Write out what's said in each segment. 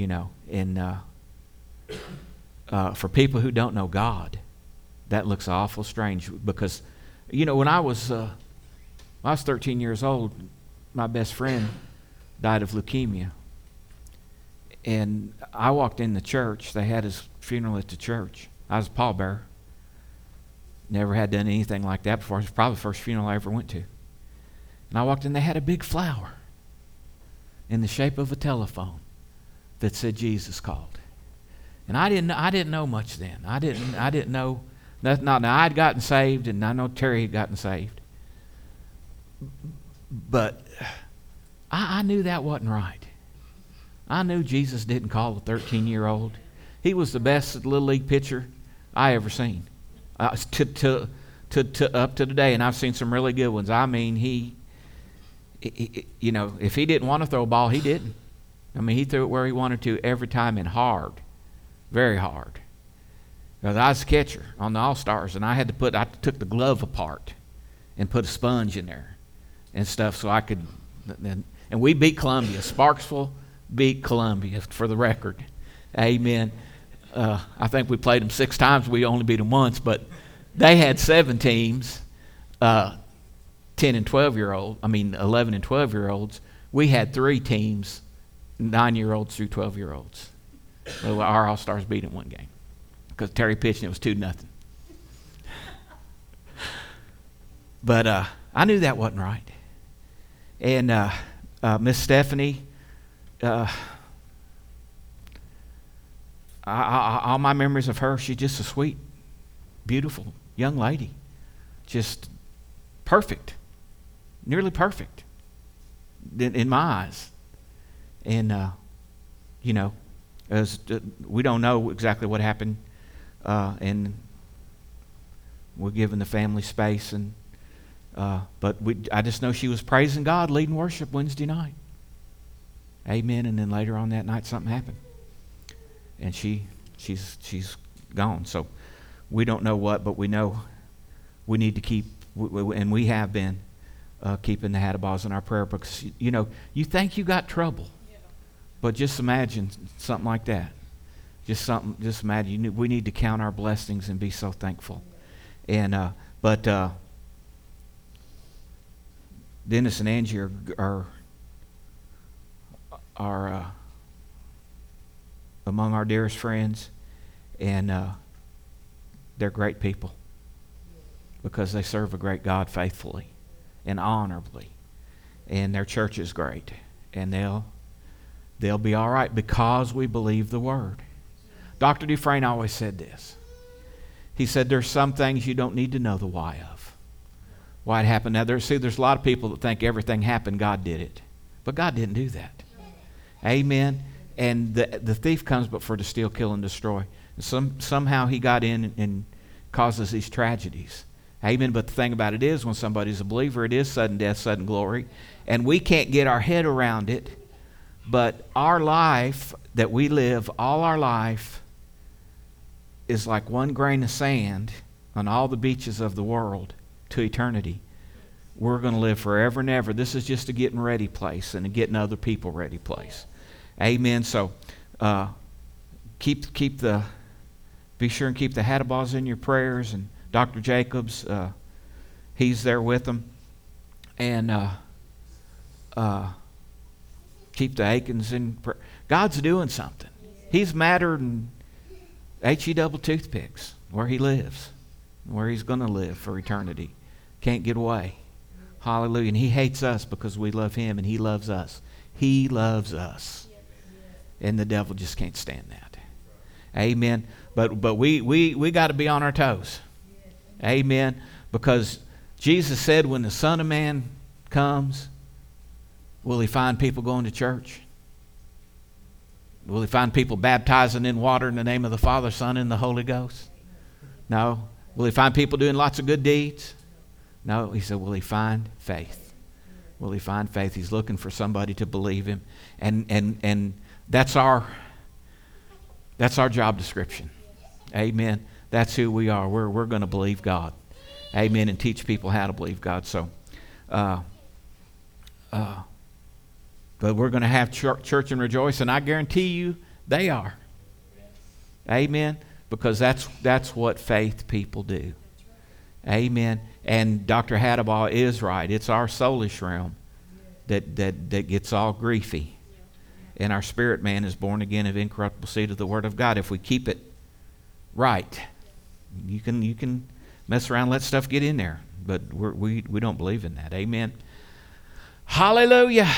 You know, and uh, uh, for people who don't know God, that looks awful strange because, you know, when I was uh, when I was 13 years old, my best friend died of leukemia, and I walked in the church. They had his funeral at the church. I was a pallbearer. Never had done anything like that before. It was probably the first funeral I ever went to. And I walked in, they had a big flower in the shape of a telephone that said Jesus called. And I didn't, I didn't know much then. I didn't, I didn't know. Not, not, now, I'd gotten saved, and I know Terry had gotten saved. But I, I knew that wasn't right. I knew Jesus didn't call a 13 year old. He was the best little league pitcher I ever seen. Uh, to, to, to, to, up to today, and I've seen some really good ones. I mean, he, he, you know, if he didn't want to throw a ball, he didn't. I mean, he threw it where he wanted to every time and hard, very hard. Because I was a catcher on the All Stars, and I had to put, I took the glove apart and put a sponge in there and stuff so I could, and, and we beat Columbia. Sparksville beat Columbia for the record. Amen. Uh, I think we played them six times. We only beat them once, but they had seven teams, uh, 10 and 12 year old. I mean, 11 and 12 year olds. We had three teams, nine year olds through 12 year olds. Well, our All Stars beat in one game because Terry pitched and it was 2 nothing. But uh, I knew that wasn't right. And uh, uh, Miss Stephanie, uh, I, I, all my memories of her, she's just a sweet, beautiful young lady. Just perfect, nearly perfect in, in my eyes. And, uh, you know, uh, we don't know exactly what happened, uh, and we're giving the family space. And uh, but we, I just know she was praising God, leading worship Wednesday night. Amen. And then later on that night, something happened and she she's she's gone. So we don't know what, but we know we need to keep, and we have been uh, keeping the Hadabbahs in our prayer books. You know, you think you got trouble, but just imagine something like that. Just something. Just imagine. We need to count our blessings and be so thankful. And uh, but uh, Dennis and Angie are are, are uh, among our dearest friends, and uh, they're great people because they serve a great God faithfully and honorably, and their church is great, and they'll they'll be all right because we believe the word. Dr. Dufresne always said this. He said, "There's some things you don't need to know the why of, why it happened." Now, there, see, there's a lot of people that think everything happened, God did it, but God didn't do that. Amen and the, the thief comes but for to steal, kill, and destroy. And Some, somehow he got in and causes these tragedies. Amen. But the thing about it is, when somebody's a believer, it is sudden death, sudden glory. And we can't get our head around it. But our life that we live, all our life, is like one grain of sand on all the beaches of the world to eternity. We're going to live forever and ever. This is just a getting ready place and a getting other people ready place. Amen. So uh, keep keep the be sure and keep the Hadabbahs in your prayers and Dr. Jacobs, uh, he's there with them, and uh, uh, keep the Aikens in. prayer. God's doing something. He's madder than he double toothpicks where he lives, where he's going to live for eternity. Can't get away. Hallelujah. And he hates us because we love him and he loves us. He loves us and the devil just can't stand that. Amen. But but we we we got to be on our toes. Amen. Because Jesus said, when the Son of Man comes, will he find people going to church? Will he find people baptizing in water in the name of the Father, Son, and the Holy Ghost? No. Will he find people doing lots of good deeds? No. He said, will he find faith? Will he find faith? He's looking for somebody to believe him. And and and that's our that's our job description. Amen. That's who we are. We're, we're going to believe God. Amen. And teach people how to believe God. So, uh, uh, but we're going to have church, and rejoice. And I guarantee you They are. Amen. Because that's that's what faith people do. Amen. And Dr. Hadabaugh is right. It's our soulish realm that, that, that gets all griefy. And our spirit man is born again of incorruptible seed of the Word of God. If we keep it right, you can, you can mess around, let stuff get in there. But we're, we, we don't believe in that. Amen. Hallelujah.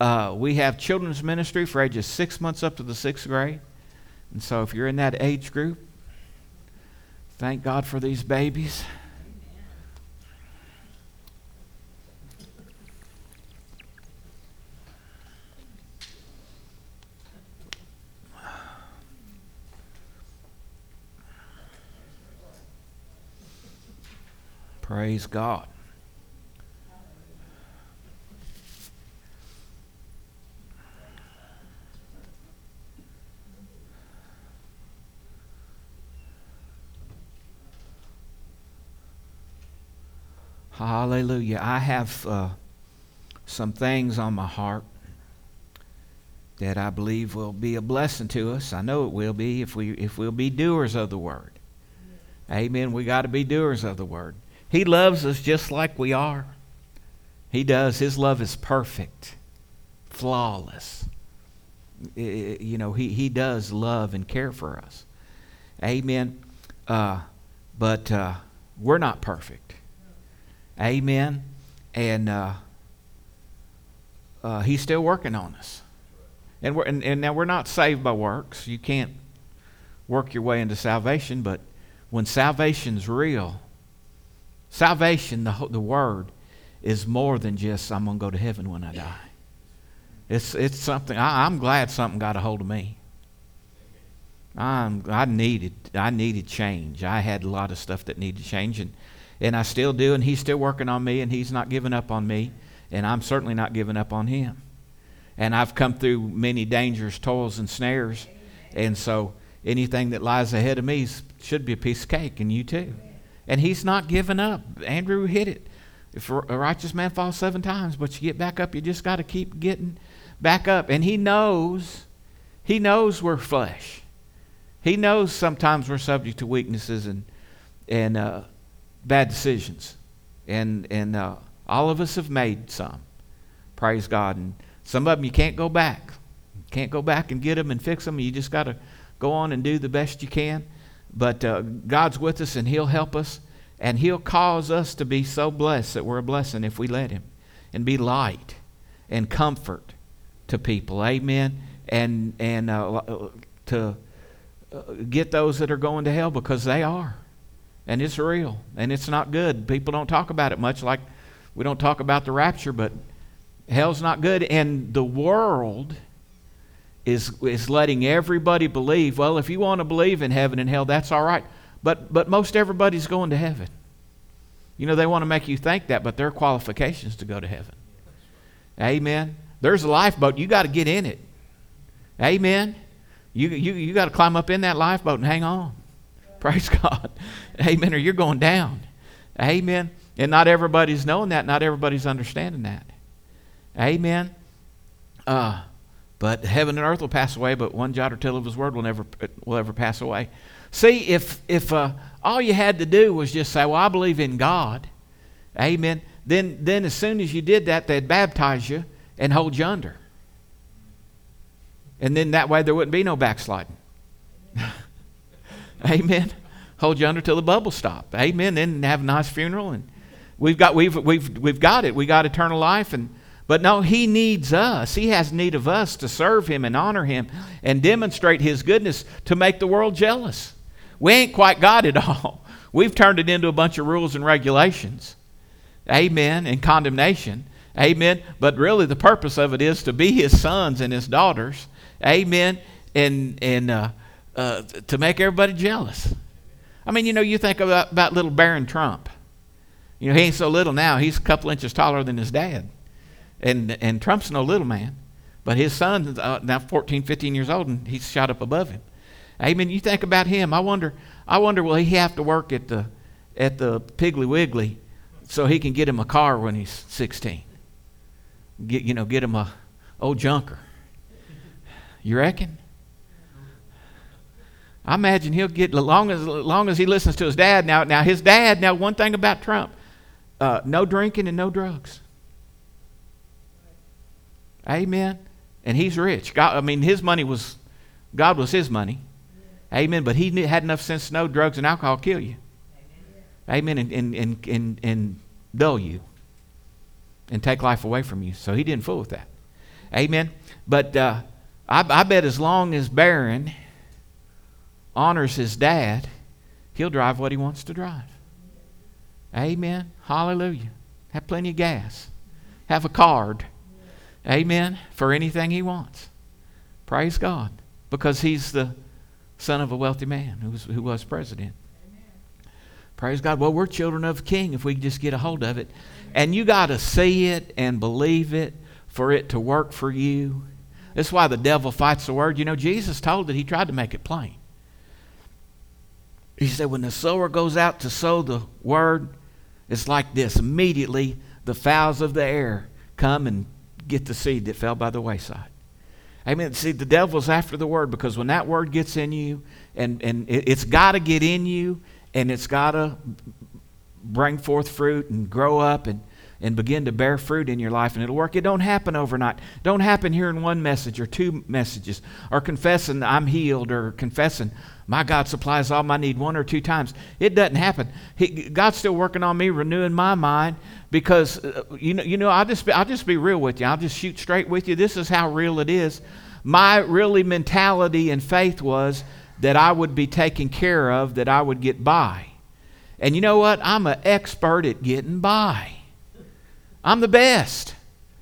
Uh, we have children's ministry for ages six months up to the sixth grade. And so if you're in that age group, thank God for these babies. Praise God. Hallelujah. I have uh, some things on my heart that I believe will be a blessing to us. I know it will be if we if we'll be doers of the word. Amen. We got to be doers of the word. He loves us just like we are. He does. His love is perfect, flawless. You know, he, he does love and care for us. Amen. Uh, but uh, we're not perfect. Amen. And uh, uh, He's still working on us. And, we're, and, and now we're not saved by works. You can't work your way into salvation, but when salvation's real, salvation, the, the word, is more than just I'm going to go to heaven when I die. It's, it's something, I, I'm glad something got a hold of me. I'm, I needed I needed change. I had a lot of stuff that needed change, and and I still do, and He's still working on me, and He's not giving up on me, and I'm certainly not giving up on Him. And I've come through many dangers, toils, and snares, and so anything that lies ahead of me should be a piece of cake, and you too. And He's not giving up. Andrew hit it. If a righteous man falls seven times, but you get back up, you just got to keep getting back up. And He knows, He knows we're flesh. He knows sometimes we're subject to weaknesses and and uh, bad decisions. And, and uh, all of us have made some. Praise God. And some of them you can't go back. You can't go back and get them and fix them. You just got to go on and do the best you can. But uh, God's with us and He'll help us. And He'll cause us to be so blessed that we're a blessing if we let Him. And be light and comfort to people. Amen. And, and uh, to uh, get those that are going to hell because they are and it's real and it's not good. People don't talk about it much, like we don't talk about the rapture, but hell's not good. And the world is, is letting everybody believe, well, if you want to believe in heaven and hell, that's all right. But, but most everybody's going to heaven. You know, they want to make you think that, but there are qualifications to go to heaven. Amen. There's a lifeboat. You got to get in it. Amen. You, you, you got to climb up in that lifeboat and hang on. Praise God. Amen. Or you're going down. Amen. And not everybody's knowing that. Not everybody's understanding that. Amen. Uh, but heaven and earth will pass away, but one jot or tittle of his word will never will ever pass away. See, if if uh, all you had to do was just say, "Well, I believe in God," Amen. Then then as soon as you did that, they'd baptize you and hold you under, and then that way there wouldn't be no backsliding. Amen. Hold you under till the bubble stop. Amen. Then have a nice funeral and we've got we've we've we've got it. We got eternal life and but no, he needs us. He has need of us to serve him and honor him and demonstrate his goodness to make the world jealous. We ain't quite got it all. We've turned it into a bunch of rules and regulations. Amen. And condemnation. Amen. But really, the purpose of it is to be his sons and his daughters. Amen. And, and uh, uh, to make everybody jealous. I mean, you know, you think about, about little Barron Trump. You know, he ain't so little now. He's a couple inches taller than his dad. And, and Trump's no little man. But his son's uh, now 14, 15 years old, and he's shot up above him. Amen. You think about him. I wonder, I wonder will he have to work at the, at the Piggly Wiggly so he can get him a car when he's 16? Get, you know, get him a old junker. You reckon? I imagine he'll get long as long as he listens to his dad. Now, now his dad. Now, one thing about Trump: uh, no drinking and no drugs. Amen. And he's rich. God, I mean, his money was, God was his money. Amen. But he had enough sense to know drugs and alcohol kill you. Amen. And, and, and, and, and dull you and take life away from you. So he didn't fool with that. Amen. But uh, I, I bet as long as Barron honors his dad, he'll drive what he wants to drive. Amen. Hallelujah. Have plenty of gas. Have a card. Amen. For anything he wants. Praise God. Because he's the son of a wealthy man who was, who was president. Praise God. Well, we're children of a king if we just get a hold of it. And you got to see it and believe it for it to work for you. That's why the devil fights the word. You know, Jesus told it, he tried to make it plain. He said, when the sower goes out to sow the word, it's like this. Immediately, the fowls of the air come and get the seed that fell by the wayside. Amen. See, the devil's after the word because when that word gets in you, and, and it, it's got to get in you, and it's got to bring forth fruit and grow up and, and begin to bear fruit in your life and it'll work. It don't happen overnight. Don't happen hearing one message or two messages or confessing i'm healed or confessing my god supplies all my need one or two times. It doesn't happen. He, god's still working on me renewing my mind because uh, you know you know i'll just be, i'll just be real with you. I'll just shoot straight with you. This is how real it is. My really mentality and faith was that I would be taken care of, that I would get by. And you know what? I'm an expert at getting by. I'm the best.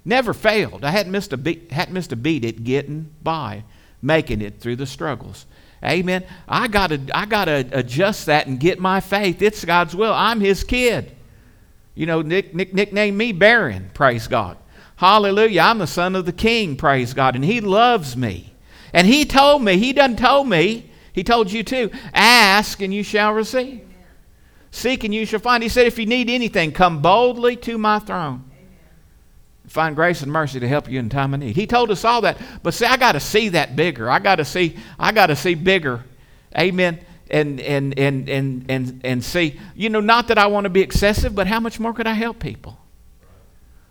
Never failed. I hadn't missed a beat, hadn't missed a beat at getting by, making it through the struggles. Amen. I gotta I gotta adjust that and get my faith. It's God's will. I'm his kid. You know, Nick, Nick nicknamed me Barron, praise God. Hallelujah. I'm the son of the king, praise God. And he loves me. And he told me, he done told me he told you too ask and you shall receive. Seek and you shall find. He said, if you need anything, come boldly to my throne. Find grace and mercy to help you in time of need. He told us all that. But see, I got to see that bigger. I got to see, I got to see bigger. Amen. And, and, and, and, and, and see, you know, not that I want to be excessive, but how much more could I help people?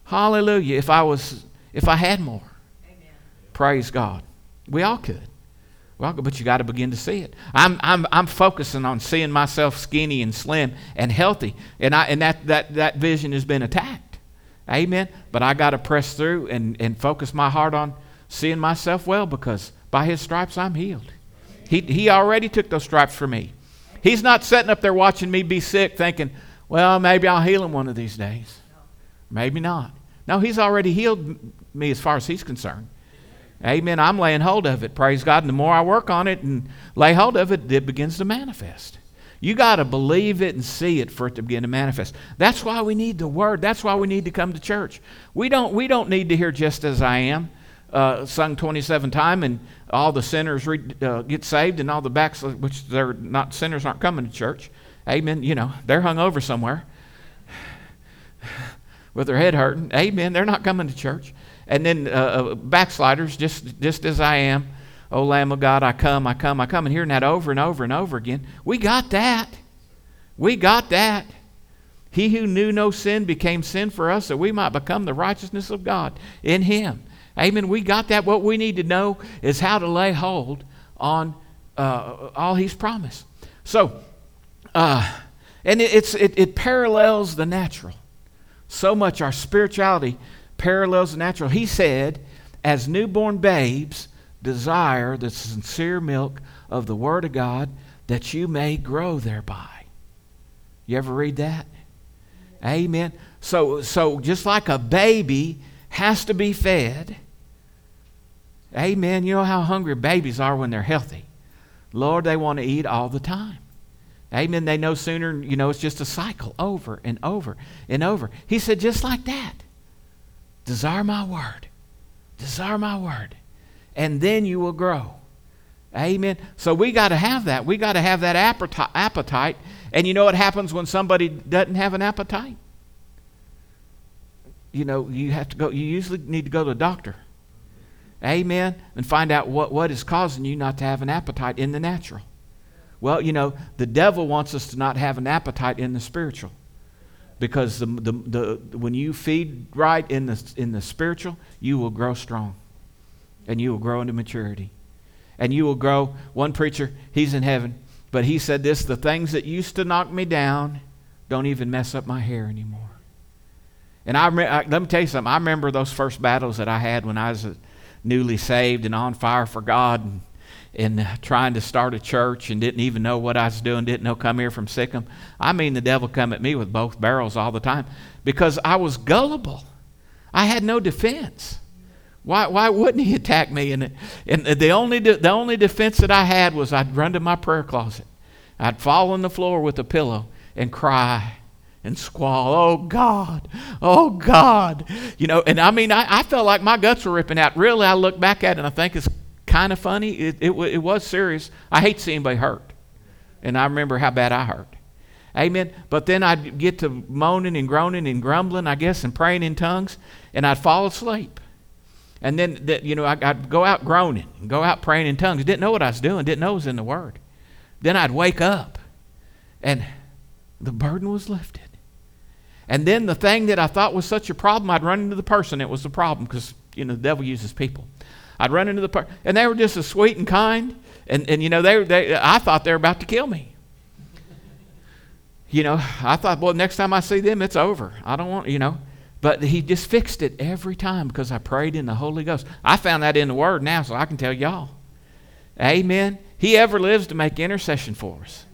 Hallelujah. If I was, if I had more. Amen. Praise God. We all could. Well, but you got to begin to see it. I'm, I'm, I'm focusing on seeing myself skinny and slim and healthy, and, I, and that, that, that vision has been attacked. Amen. But I got to press through and, and focus my heart on seeing myself well because by his stripes I'm healed. He, he already took those stripes for me. He's not sitting up there watching me be sick thinking, well, maybe I'll heal him one of these days. Maybe not. No, he's already healed me as far as he's concerned. Amen. I'm laying hold of it. Praise God. And the more I work on it and lay hold of it, it begins to manifest. You got to believe it and see it for it to begin to manifest. That's why we need the word. That's why we need to come to church. We don't, we don't need to hear just as I am uh, sung 27 times and all the sinners re- uh, get saved and all the backs, which they're not sinners aren't coming to church. Amen. You know, they're hung over somewhere with their head hurting. Amen. They're not coming to church and then uh, uh, backsliders, just, just as I am. Oh, Lamb of God, I come, I come, I come. And hearing that over and over and over again. We got that. We got that. He who knew no sin became sin for us that we might become the righteousness of God in him. Amen. We got that. What we need to know is how to lay hold on uh, all he's promised. So, uh, and it, it's, it, it parallels the natural. So much our spirituality parallels the natural. He said, as newborn babes, desire the sincere milk of the Word of God that you may grow thereby. You ever read that? Amen. So, so just like a baby has to be fed, amen. You know how hungry babies are when they're healthy. Lord, they want to eat all the time. Amen. They know sooner, you know, it's just a cycle over and over and over. He said, just like that. Desire my word. Desire my word. And then you will grow. Amen. So we got to have that. We got to have that appetite. And you know what happens when somebody doesn't have an appetite? You know, you have to go, you usually need to go to a doctor. Amen. And find out what, what is causing you not to have an appetite in the natural. Well, you know, the devil wants us to not have an appetite in the spiritual. Because the, the, the, when you feed right in the, in the spiritual, you will grow strong. And you will grow into maturity. And you will grow. One preacher, he's in heaven, but he said this the things that used to knock me down don't even mess up my hair anymore. And I, let me tell you something. I remember those first battles that I had when I was newly saved and on fire for God and, and uh, trying to start a church and didn't even know what I was doing, didn't know come here from sic 'em. I mean, the devil come at me with both barrels all the time because I was gullible. I had no defense. Why, why wouldn't he attack me? And, and the, only de- the only defense that I had was I'd run to my prayer closet. I'd fall on the floor with a pillow and cry and squall, oh God, oh God. You know, and I mean, I, I felt like my guts were ripping out. Really, I look back at it and I think it's kind of funny. It, it, it was serious. I hate seeing anybody hurt. And I remember how bad I hurt. Amen. But then I'd get to moaning and groaning and grumbling, I guess, and praying in tongues, and I'd fall asleep. And then, you know, I'd go out groaning and go out praying in tongues. Didn't know what I was doing, didn't know it was in the Word. Then I'd wake up, and the burden was lifted. And then the thing that I thought was such a problem, I'd run into the person that was the problem because, you know, the devil uses people. I'd run into the person, and they were just as sweet and kind. And, and you know, they, they, I thought they were about to kill me. You know, I thought, well, next time I see them, it's over. I don't want, you know. But he just fixed it every time because I prayed in the Holy Ghost. I found that in the Word now, so I can tell y'all. Amen. He ever lives to make intercession for us.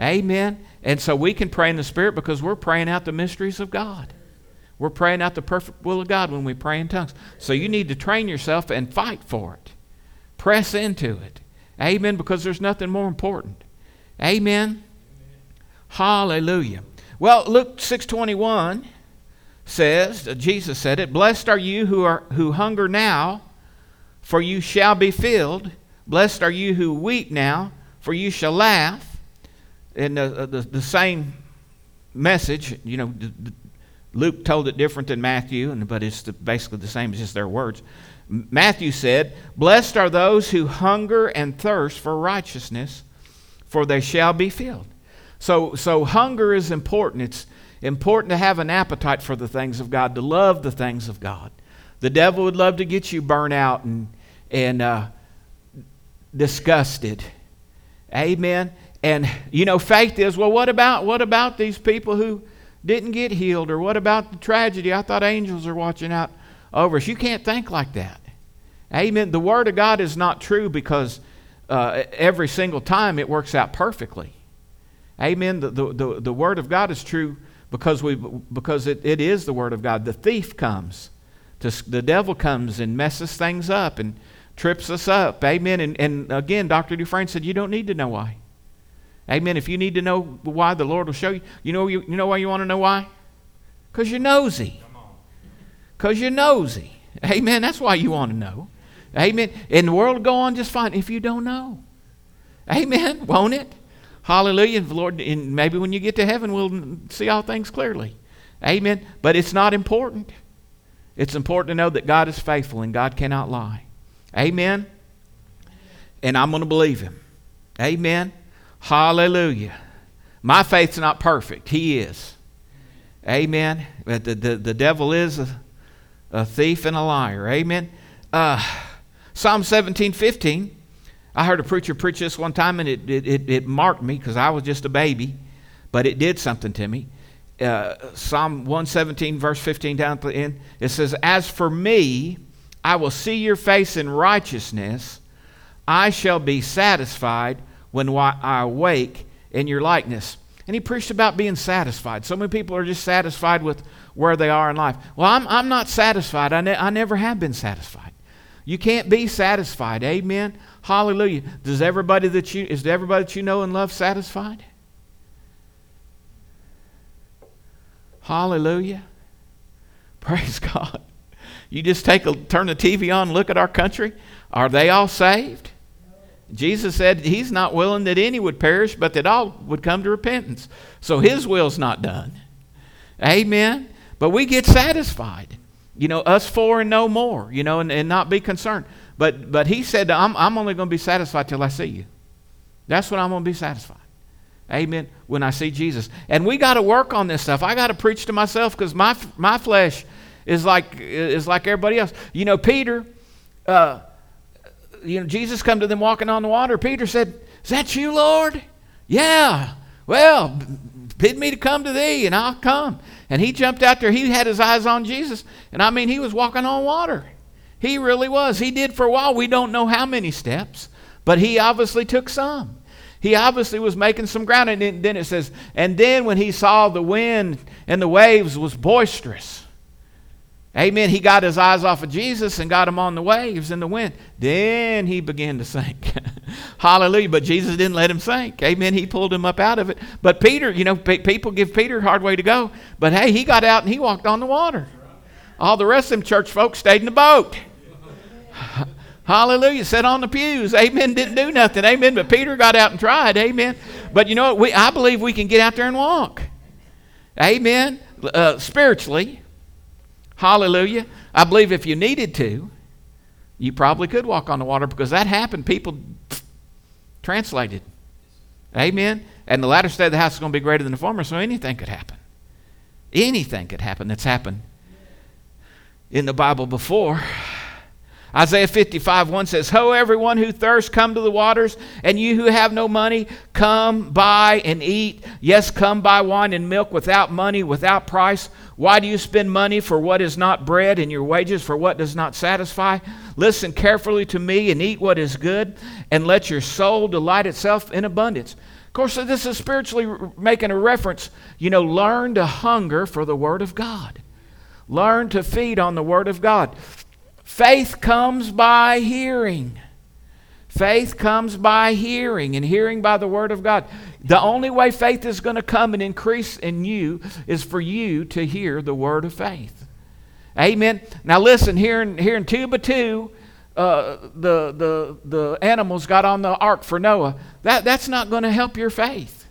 Amen. And so we can pray in the Spirit because we're praying out the mysteries of God. We're praying out the perfect will of God when we pray in tongues. So you need to train yourself and fight for it. Press into it. Amen. Because there's nothing more important. Amen. Hallelujah. Well, Luke 621 says, uh, Jesus said it, Blessed are you who, are, who hunger now, for you shall be filled. Blessed are you who weep now, for you shall laugh in the, uh, uh, the, the same message, you know, Luke told it different than Matthew, and, but it's the, basically the same, it's just their words. Matthew said, Blessed are those who hunger and thirst for righteousness, for they shall be filled. So, so hunger is important. It's important to have an appetite for the things of God, to love the things of God. The devil would love to get you burnt out and, and uh, disgusted. Amen. And you know, faith is, well, what about what about these people who didn't get healed? Or what about the tragedy? I thought angels are watching out over us. You can't think like that. Amen. The Word of God is not true because uh, every single time it works out perfectly. Amen. The, the, the, the Word of God is true because, we, because it, it is the Word of God. The thief comes, to, the devil comes and messes things up and trips us up. Amen. And, and again, Dr. Dufresne said, You don't need to know why. Amen. If you need to know why, the Lord will show you. You know, you, you know why you want to know why? Because you're nosy. Because you're nosy. Amen. That's why you want to know. Amen. And the world will go on just fine if you don't know. Amen. Won't it? Hallelujah. Lord, and maybe when you get to heaven, we'll see all things clearly. Amen. But it's not important. It's important to know that God is faithful and God cannot lie. Amen. And I'm going to believe Him. Amen. Hallelujah. My faith's not perfect. He is. Amen. But the, the, the devil is a, a thief and a liar. Amen. Uh, Psalm 17 15. I heard a preacher preach this one time and it, it, it, it marked me because I was just a baby, but it did something to me. Uh, Psalm 117, verse 15 down at the end, it says, As for me, I will see your face in righteousness. I shall be satisfied when I awake in your likeness. And he preached about being satisfied. So many people are just satisfied with where they are in life. Well, I'm, I'm not satisfied. I, ne- I never have been satisfied. You can't be satisfied. Amen. Hallelujah. Does everybody that you is everybody that you know and love satisfied? Hallelujah. Praise God. You just take a turn the TV on, look at our country. Are they all saved? Jesus said he's not willing that any would perish, but that all would come to repentance. So his will's not done. Amen. But we get satisfied. You know, us four and no more, you know, and, and not be concerned. But, but he said, I'm, I'm only going to be satisfied till I see you. That's when I'm going to be satisfied. Amen. When I see Jesus. And we got to work on this stuff. I got to preach to myself because my, my flesh is like, is like everybody else. You know, Peter, uh, you know, Jesus come to them walking on the water. Peter said, Is that you, Lord? Yeah. Well, bid me to come to thee, and I'll come. And he jumped out there. He had his eyes on Jesus. And I mean, he was walking on water. He really was. He did for a while. We don't know how many steps, but he obviously took some. He obviously was making some ground. And then it says, and then when he saw the wind and the waves was boisterous. Amen. He got his eyes off of Jesus and got him on the waves and the wind. Then he began to sink. Hallelujah. But Jesus didn't let him sink. Amen. He pulled him up out of it. But Peter, you know, people give Peter a hard way to go. But hey, he got out and he walked on the water. All the rest of them church folks stayed in the boat. Hallelujah. Sat on the pews. Amen. Didn't do nothing. Amen. But Peter got out and tried. Amen. But you know what? We, I believe we can get out there and walk. Amen. Uh, spiritually. Hallelujah. I believe if you needed to, you probably could walk on the water because that happened. People translated. Amen. And the latter state of the house is going to be greater than the former, so anything could happen. Anything could happen that's happened in the Bible before. Isaiah 55 1 says, Ho, everyone who thirsts, come to the waters, and you who have no money, come buy and eat. Yes, come buy wine and milk without money, without price. Why do you spend money for what is not bread, and your wages for what does not satisfy? Listen carefully to me and eat what is good, and let your soul delight itself in abundance. Of course, this is spiritually making a reference. You know, learn to hunger for the Word of God. Learn to feed on the Word of God. Faith comes by hearing. Faith comes by hearing, and hearing by the Word of God. The only way faith is going to come and increase in you is for you to hear the Word of faith. Amen. Now listen, here in, here in 2 by 2, uh, the, the, the animals got on the ark for Noah. That, that's not going to help your faith.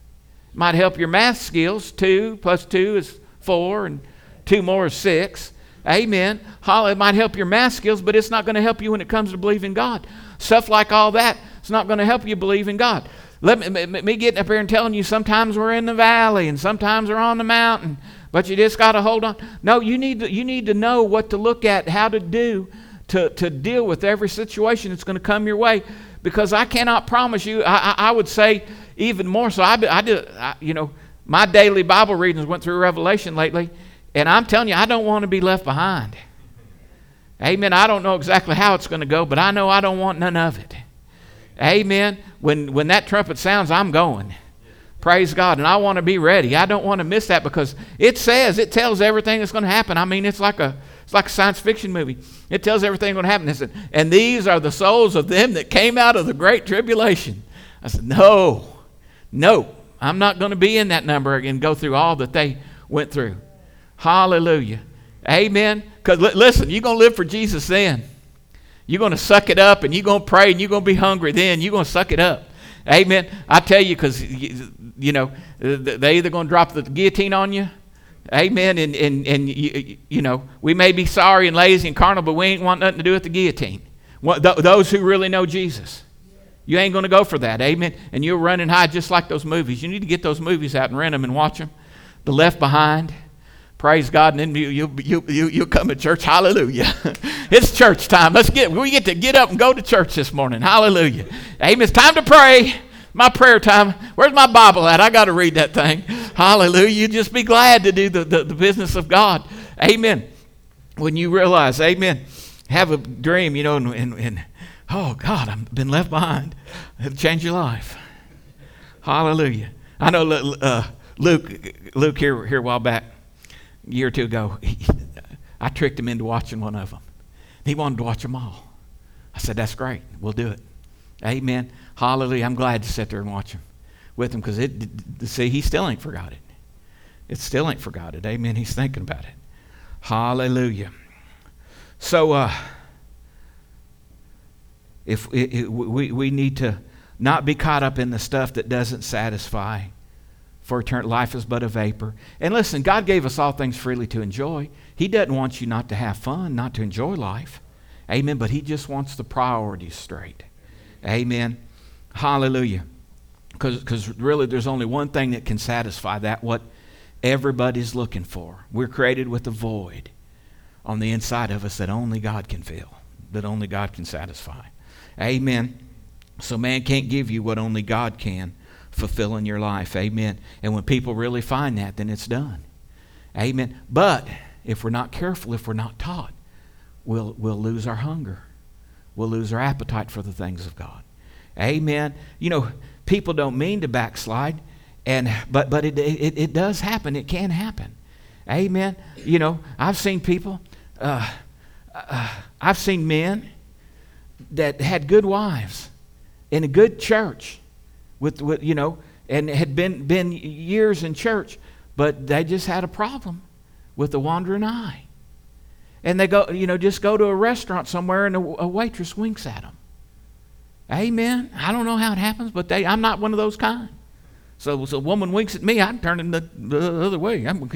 It might help your math skills. 2 plus 2 is 4, and 2 more is 6. Amen. It might help your math skills, but it's not going to help you when it comes to believing God. Stuff like all that, it's not going to help you believe in God. Let me, me getting up here and telling you sometimes we're in the valley and sometimes we're on the mountain, but you just got to hold on. No, you need to, you need to know what to look at, how to do to, to deal with every situation that's going to come your way because I cannot promise you, I, I, I would say even more so. I, I, did, I, you know, my daily Bible readings went through Revelation lately, and I'm telling you, I don't want to be left behind. Amen. I don't know exactly how it's going to go, but I know I don't want none of it. Amen. When, when that trumpet sounds, I'm going. Praise God. And I want to be ready. I don't want to miss that because it says, it tells everything that's going to happen. I mean, it's like a, it's like a science fiction movie. It tells everything going to happen. Said, and these are the souls of them that came out of the great tribulation. I said, no, no, I'm not going to be in that number and go through all that they went through. Hallelujah. Amen. Because li- listen, you're going to live for Jesus then. You're going to suck it up and you're going to pray and you're going to be hungry then. You're going to suck it up. Amen. I tell you, because, you know, they either going to drop the guillotine on you. Amen. And, and, and you, you know, we may be sorry and lazy and carnal, but we ain't want nothing to do with the guillotine. Those who really know Jesus. You ain't going to go for that. Amen. And you'll run and hide just like those movies. You need to get those movies out and rent them and watch them. The Left Behind. Praise God, and then you, you, you, you, come to church. Hallelujah. it's church time. Let's get, we get to get up and go to church this morning. Hallelujah. Amen. It's time to pray. My prayer time. Where's my Bible at? I got to read that thing. Hallelujah. You just be glad to do the, the, the business of God. Amen. When you realize, amen, have a dream, you know, and, and, and oh, God, I've been left behind. It'll change your life. Hallelujah. I know uh, Luke, Luke here, here a while back a year or two ago, he, I tricked him into watching one of them. He wanted to watch them all. I said, That's great. We'll do it. Amen. Hallelujah. I'm glad to sit there and watch him with him because it, see, he still ain't forgot it. It still ain't forgot it. Amen. He's thinking about it. Hallelujah. So, uh, if it, it, we, we need to not be caught up in the stuff that doesn't satisfy for eternal life is but a vapor. And listen, God gave us all things freely to enjoy. He doesn't want you not to have fun, not to enjoy life. Amen. But He just wants the priorities straight. Amen. Hallelujah. Because really, there's only one thing that can satisfy that, what everybody's looking for. We're created with a void on the inside of us that only God can fill, that only God can satisfy. Amen. So man can't give you what only God can fulfill in your life. Amen. And when people really find that, then it's done. Amen. But if we're not careful, if we're not taught, we'll, we'll lose our hunger. We'll lose our appetite for the things of God. Amen. You know, people don't mean to backslide, and but but it, it, it does happen. It can happen. Amen. You know, I've seen people, uh, uh, I've seen men that had good wives in a good church with, with you know, and had been, been years in church, but they just had a problem with the wandering eye. And they go, you know, just go to a restaurant somewhere and a, a waitress winks at them. Amen. I don't know how it happens, but they, I'm not one of those kind. So, so a woman winks at me, I turn in the, the other way. I'm,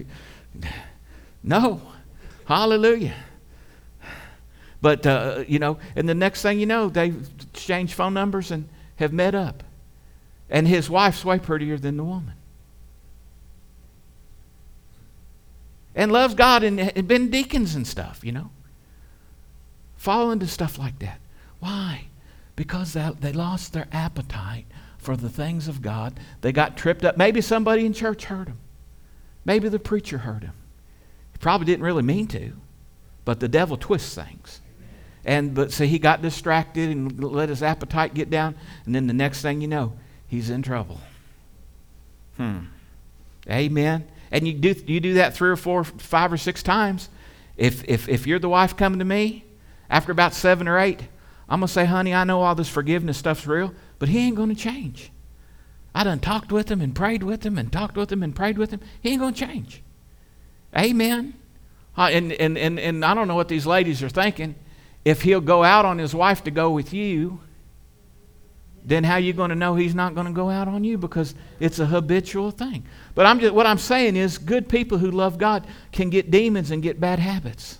no. Hallelujah. But, uh, you know, and the next thing you know, they exchanged phone numbers and have met up. And his wife's way prettier than the woman. And loves God and, and been deacons and stuff, you know. Fall into stuff like that. Why? Because they, they lost their appetite for the things of God. They got tripped up. Maybe somebody in church heard them. Maybe the preacher heard him. He probably didn't really mean to, but the devil twists things. And but so he got distracted and let his appetite get down, and then the next thing you know, he's in trouble. Hmm. Amen. And you do you do that three or four, five or six times. If if if you're the wife coming to me, after about seven or eight, I'm gonna say, honey, I know all this forgiveness stuff's real, but he ain't gonna change. I done talked with him and prayed with him and talked with him and prayed with him. He ain't gonna change. Amen. Uh, and, and, and, and I don't know what these ladies are thinking if he'll go out on his wife to go with you, then how are you going to know he's not going to go out on you because it's a habitual thing. But I'm just, what I'm saying is good people who love God can get demons and get bad habits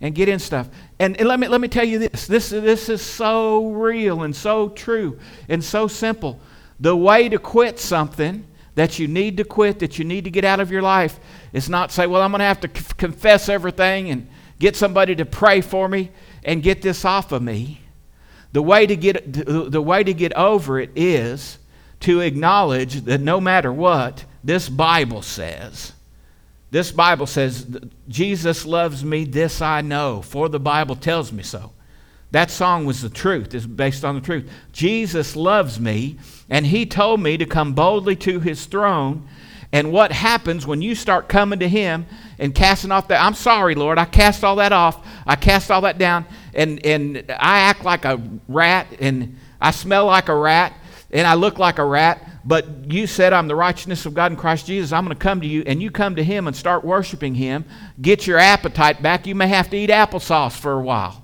and get in stuff. And, and let, me, let me tell you this. this this is so real and so true and so simple. The way to quit something that you need to quit, that you need to get out of your life, is not say, well, I'm going to have to c- confess everything and get somebody to pray for me and get this off of me. The way to get, the way to get over it is to acknowledge that no matter what, this Bible says. This Bible says, Jesus loves me, this I know, for the Bible tells me so. That song was the truth, is based on the truth. Jesus loves me, and He told me to come boldly to His throne and what happens when you start coming to Him and casting off that? I'm sorry, Lord, I cast all that off. I cast all that down, and, and I act like a rat, and I smell like a rat, and I look like a rat. But you said I'm the righteousness of God in Christ Jesus. I'm going to come to you, and you come to Him and start worshiping Him. Get your appetite back. You may have to eat applesauce for a while.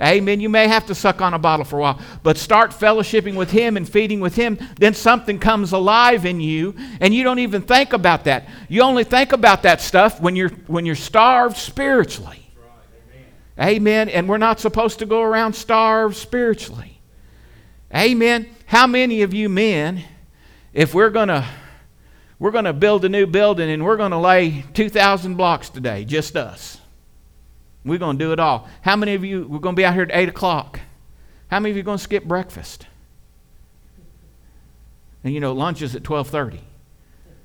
Amen. You may have to suck on a bottle for a while, but start fellowshipping with Him and feeding with Him. Then something comes alive in you, and you don't even think about that. You only think about that stuff when you're when you're starved spiritually. Amen. And we're not supposed to go around starved spiritually. Amen. How many of you men, if we're gonna we're gonna build a new building and we're gonna lay two thousand blocks today, just us. We're going to do it all. How many of you, we're going to be out here at 8 o'clock. How many of you are going to skip breakfast? And you know, lunch is at 1230.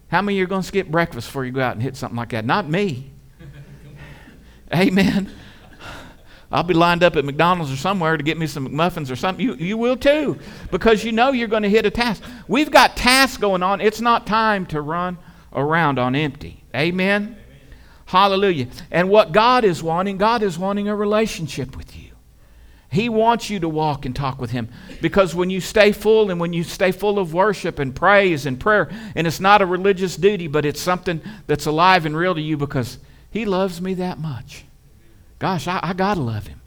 How many of you are going to skip breakfast before you go out and hit something like that? Not me. Amen. I'll be lined up at McDonald's or somewhere to get me some McMuffins or something. You, you will too, because you know you're going to hit a task. We've got tasks going on. It's not time to run around on empty. Amen. Hallelujah. And what God is wanting, God is wanting a relationship with you. He wants you to walk and talk with Him because when you stay full and when you stay full of worship and praise and prayer, and it's not a religious duty, but it's something that's alive and real to you because He loves me that much. Gosh, I, I got to love Him.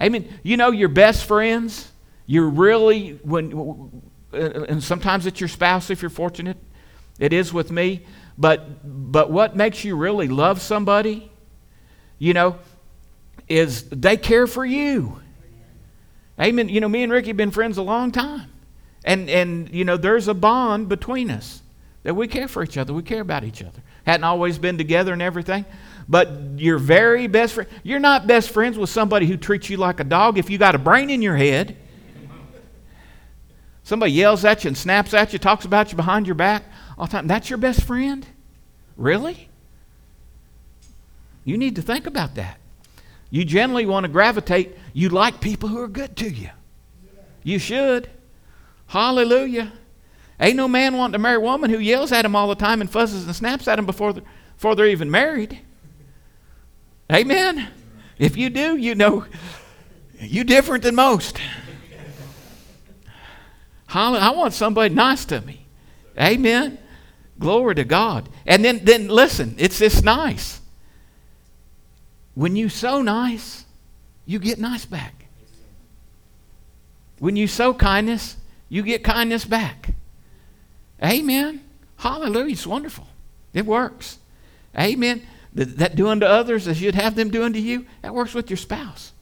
Amen. You know, your best friends, you're really, when, and sometimes it's your spouse if you're fortunate. It is with me. But, but what makes you really love somebody, you know, is they care for you. Amen. You know, me and Ricky have been friends a long time. And, and, you know, there's a bond between us that we care for each other. We care about each other. Hadn't always been together and everything. But your very best friend, you're not best friends with somebody who treats you like a dog if you got a brain in your head. Somebody yells at you and snaps at you, talks about you behind your back all the time. That's your best friend? Really? You need to think about that. You generally want to gravitate, you like people who are good to you. You should. Hallelujah. Ain't no man wanting to marry a woman who yells at him all the time and fuzzes and snaps at him before they're, before they're even married. Amen. If you do, you know you different than most. I want somebody nice to me. Amen. Glory to God. And then, then listen, it's this nice. When you sow nice, you get nice back. When you sow kindness, you get kindness back. Amen. Hallelujah. It's wonderful. It works. Amen. That doing to others as you'd have them doing to you, that works with your spouse.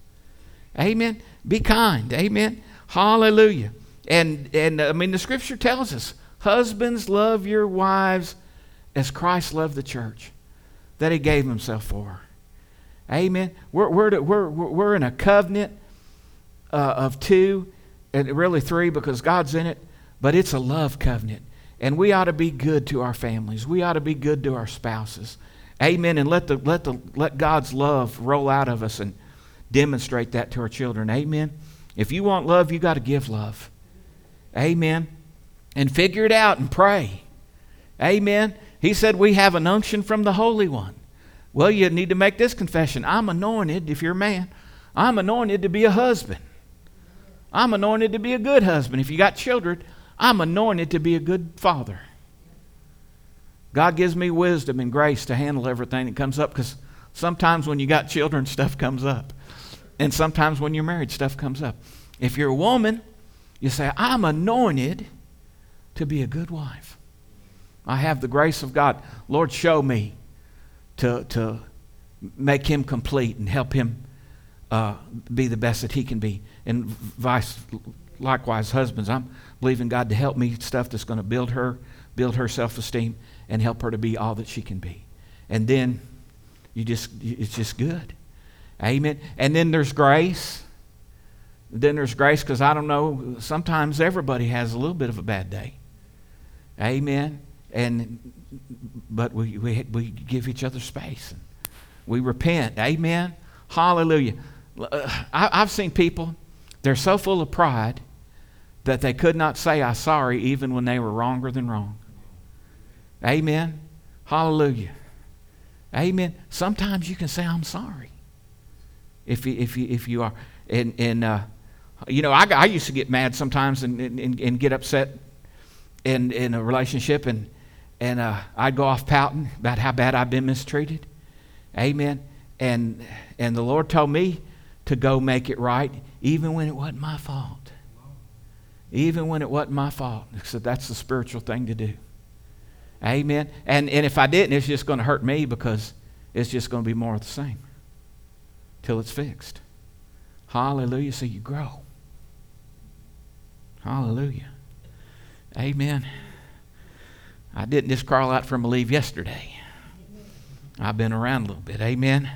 Amen. Be kind. Amen. Hallelujah. And and I mean the scripture tells us, husbands love your wives as Christ loved the church, that he gave himself for. Amen. We're, we're, we're, we're in a covenant uh, of two, and really three because God's in it, but it's a love covenant. And we ought to be good to our families. We ought to be good to our spouses. Amen. And let, the, let, the, let God's love roll out of us and demonstrate that to our children. Amen. If you want love, you got to give love. Amen. And figure it out and pray. Amen. He said we have an unction from the Holy One. Well, you need to make this confession. I'm anointed, if you're a man, I'm anointed to be a husband. I'm anointed to be a good husband. If you got children, I'm anointed to be a good father. God gives me wisdom and grace to handle everything that comes up because sometimes when you got children, stuff comes up. And sometimes when you're married, stuff comes up. If you're a woman, you say, I'm anointed to be a good wife. I have the grace of God. Lord, show me to, to make him complete and help him uh, be the best that he can be. And vice likewise, husbands, I'm believing God to help me stuff that's going to build her, build her self-esteem, and help her to be all that she can be. And then you just it's just good. Amen. And then there's grace. Then there's grace because I don't know, sometimes everybody has a little bit of a bad day. Amen. And but we, we, we give each other space. We repent. Amen. Hallelujah. Uh, I, I've seen people, they're so full of pride that they could not say, I'm sorry, even when they were wronger than wrong. Amen. Hallelujah. Amen. Sometimes you can say, I'm sorry. If you, if you, if you are. And, and uh, you know, I, I used to get mad sometimes and, and, and get upset in, in a relationship, and, and uh, I'd go off pouting about how bad I've been mistreated. Amen. And, and the Lord told me to go make it right, even when it wasn't my fault. Even when it wasn't my fault. So that's the spiritual thing to do. Amen. And, and if I didn't, it's just going to hurt me because it's just going to be more of the same till it's fixed. Hallelujah. So you grow. Hallelujah. Amen. I didn't just crawl out from a leave yesterday. I've been around a little bit. Amen.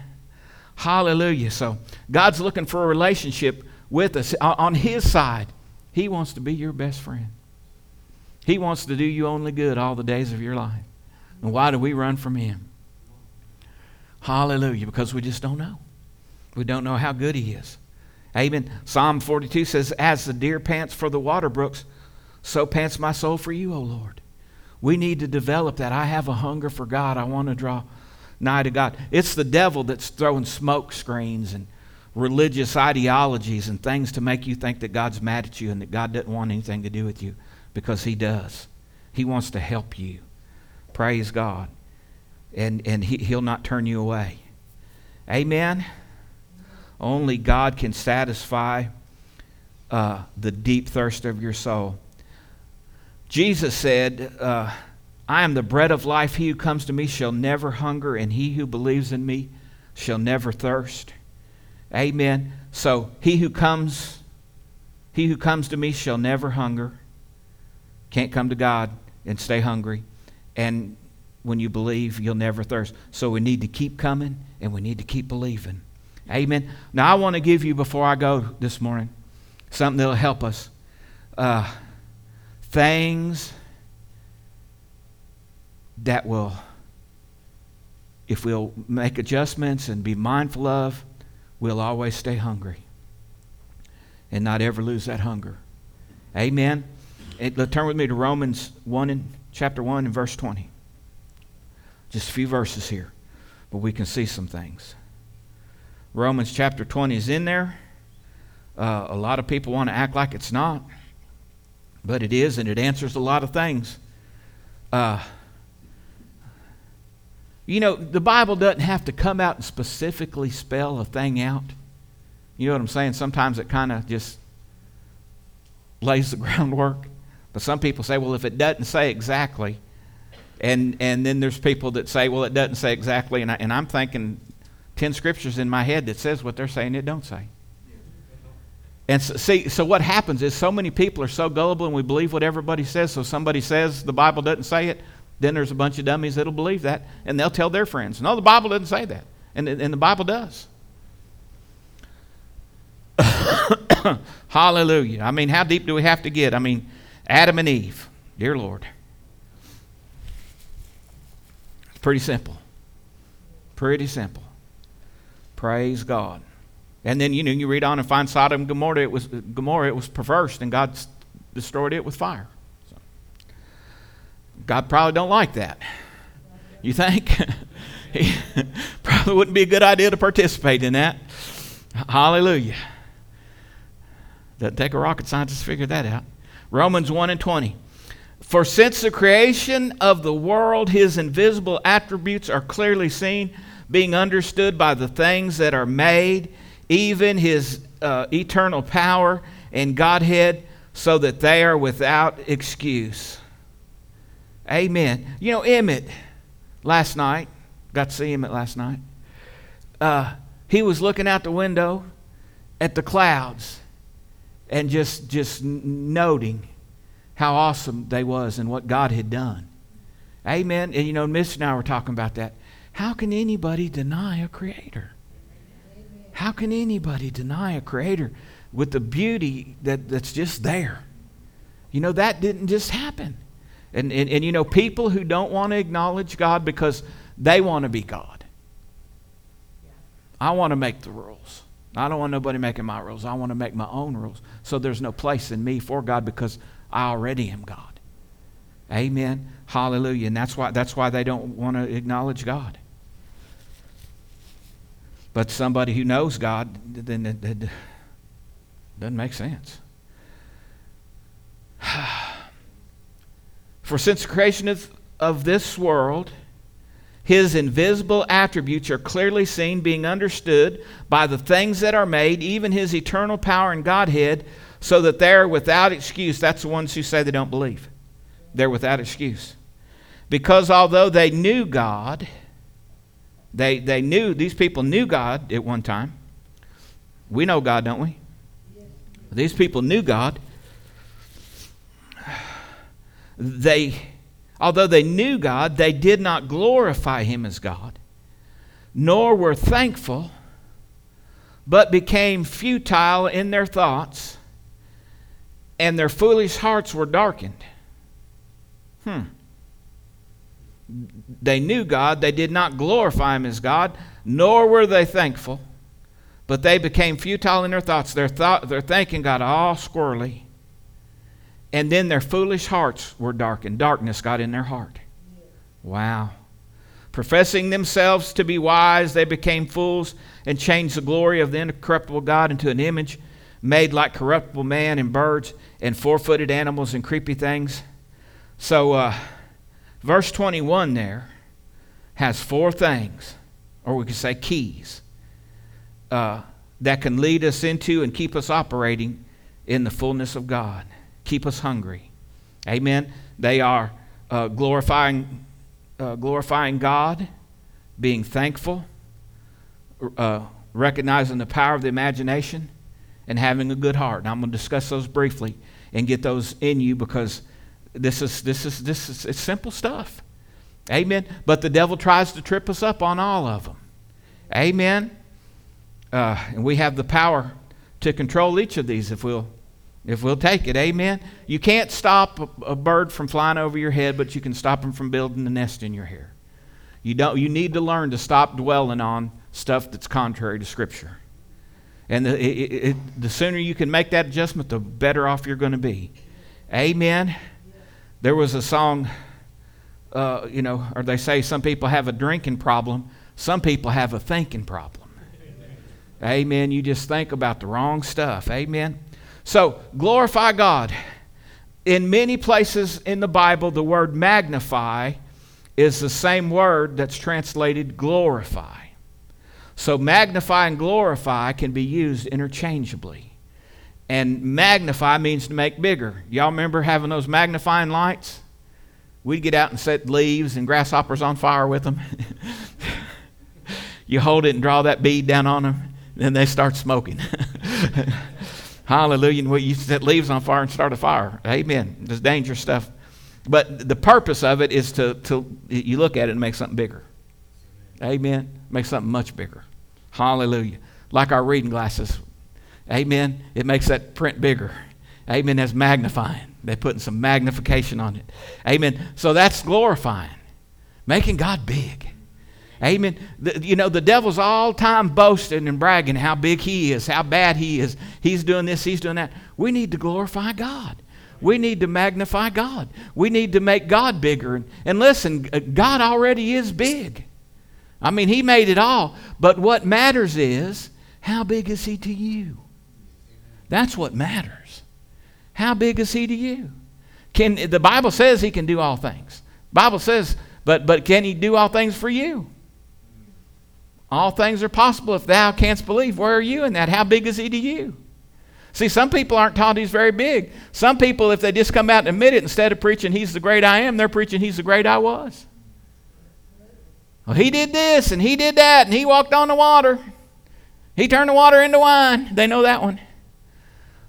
Hallelujah. So God's looking for a relationship with us on His side. He wants to be your best friend. He wants to do you only good all the days of your life. And why do we run from Him? Hallelujah. Because we just don't know. We don't know how good He is. Amen. Psalm 42 says, As the deer pants for the water brooks, so pants my soul for you, O Lord. We need to develop that. I have a hunger for God. I want to draw nigh to God. It's the devil that's throwing smoke screens and religious ideologies and things to make you think that God's mad at you and that God doesn't want anything to do with you because He does. He wants to help you. Praise God. And, and he, He'll not turn you away. Amen. Only God can satisfy uh, the deep thirst of your soul. Jesus said, uh, I am the bread of life. He who comes to me shall never hunger, and he who believes in me shall never thirst. Amen. So he who comes, he who comes to me shall never hunger. Can't come to God and stay hungry. And when you believe, you'll never thirst. So we need to keep coming and we need to keep believing. Amen. Now, I want to give you, before I go this morning, something that'll help us. Uh, things that will, if we'll make adjustments and be mindful of, we'll always stay hungry and not ever lose that hunger. Amen. Turn with me to Romans 1 in chapter 1 and verse 20. Just a few verses here, but we can see some things. Romans chapter 20 is in there. Uh, a lot of people want to act like it's not, but it is, and it answers a lot of things. Uh, you know, the Bible doesn't have to come out and specifically spell a thing out. You know what I'm saying? Sometimes it kind of just lays the groundwork. But some people say, well, if it doesn't say exactly, and, and then there's people that say, well, it doesn't say exactly, and, I, and I'm thinking 10 scriptures in my head that says what they're saying it don't say. And so, see, so what happens is so many people are so gullible and we believe what everybody says. So somebody says the Bible doesn't say it, then there's a bunch of dummies that'll believe that, and they'll tell their friends, no, the Bible doesn't say that. And, and the Bible does. Hallelujah. I mean, how deep do we have to get? I mean, Adam and Eve, dear Lord. Pretty simple. Pretty simple. Praise God. And then you know you read on and find Sodom and Gomorrah. It was Gomorrah. It was perverse, and God destroyed it with fire. God probably don't like that. You think? he probably wouldn't be a good idea to participate in that. Hallelujah. Doesn't take a rocket scientist to figure that out. Romans 1 and 20. For since the creation of the world, his invisible attributes are clearly seen being understood by the things that are made, even his uh, eternal power and Godhead, so that they are without excuse. Amen. You know, Emmett, last night, got to see Emmett last night. Uh, he was looking out the window at the clouds and just, just noting how awesome they was and what God had done. Amen. And you know, Miss and I were talking about that. How can anybody deny a creator? How can anybody deny a creator with the beauty that, that's just there? You know, that didn't just happen. And, and, and you know, people who don't want to acknowledge God because they want to be God. I want to make the rules. I don't want nobody making my rules. I want to make my own rules. So there's no place in me for God because I already am God. Amen. Hallelujah. And that's why that's why they don't want to acknowledge God. But somebody who knows God, then it, doesn't make sense. For since the creation of, of this world, his invisible attributes are clearly seen, being understood by the things that are made, even his eternal power and Godhead, so that they're without excuse. That's the ones who say they don't believe. They're without excuse. Because although they knew God, they, they knew, these people knew God at one time. We know God, don't we? These people knew God. They, although they knew God, they did not glorify Him as God, nor were thankful, but became futile in their thoughts, and their foolish hearts were darkened. Hmm. They knew God, they did not glorify Him as God, nor were they thankful, but they became futile in their thoughts. Their, thought, their thinking got all squirrely. And then their foolish hearts were darkened. Darkness got in their heart. Wow. Professing themselves to be wise, they became fools and changed the glory of the incorruptible God into an image made like corruptible man and birds and four footed animals and creepy things. So, uh, Verse 21 there has four things, or we could say keys, uh, that can lead us into and keep us operating in the fullness of God, keep us hungry. Amen. They are uh, glorifying, uh, glorifying God, being thankful, uh, recognizing the power of the imagination, and having a good heart. And I'm going to discuss those briefly and get those in you because this is this is this is it's simple stuff. Amen. But the devil tries to trip us up on all of them. Amen. Uh, and we have the power to control each of these if we'll if we'll take it. Amen. You can't stop a, a bird from flying over your head, but you can stop him from building a nest in your hair. You don't. You need to learn to stop dwelling on stuff that's contrary to Scripture. And the, it, it, the sooner you can make that adjustment, the better off you're going to be. Amen. There was a song, uh, you know, or they say some people have a drinking problem, some people have a thinking problem. Amen. You just think about the wrong stuff. Amen. So, glorify God. In many places in the Bible, the word magnify is the same word that's translated glorify. So, magnify and glorify can be used interchangeably. And magnify means to make bigger. Y'all remember having those magnifying lights? We'd get out and set leaves and grasshoppers on fire with them. you hold it and draw that bead down on them, and they start smoking. Hallelujah. Well, you set leaves on fire and start a fire. Amen. This dangerous stuff. But the purpose of it is to, to you look at it and make something bigger. Amen. Make something much bigger. Hallelujah. Like our reading glasses. Amen. It makes that print bigger. Amen. That's magnifying. They're putting some magnification on it. Amen. So that's glorifying. Making God big. Amen. The, you know, the devil's all time boasting and bragging how big he is, how bad he is. He's doing this, he's doing that. We need to glorify God. We need to magnify God. We need to make God bigger. And, and listen, God already is big. I mean, He made it all. But what matters is how big is He to you? That's what matters. How big is He to you? Can the Bible says He can do all things. Bible says, but but can He do all things for you? All things are possible if thou canst believe. Where are you in that? How big is He to you? See, some people aren't taught He's very big. Some people, if they just come out and admit it, instead of preaching He's the great I am, they're preaching He's the great I was. Well, he did this and he did that and he walked on the water. He turned the water into wine. They know that one.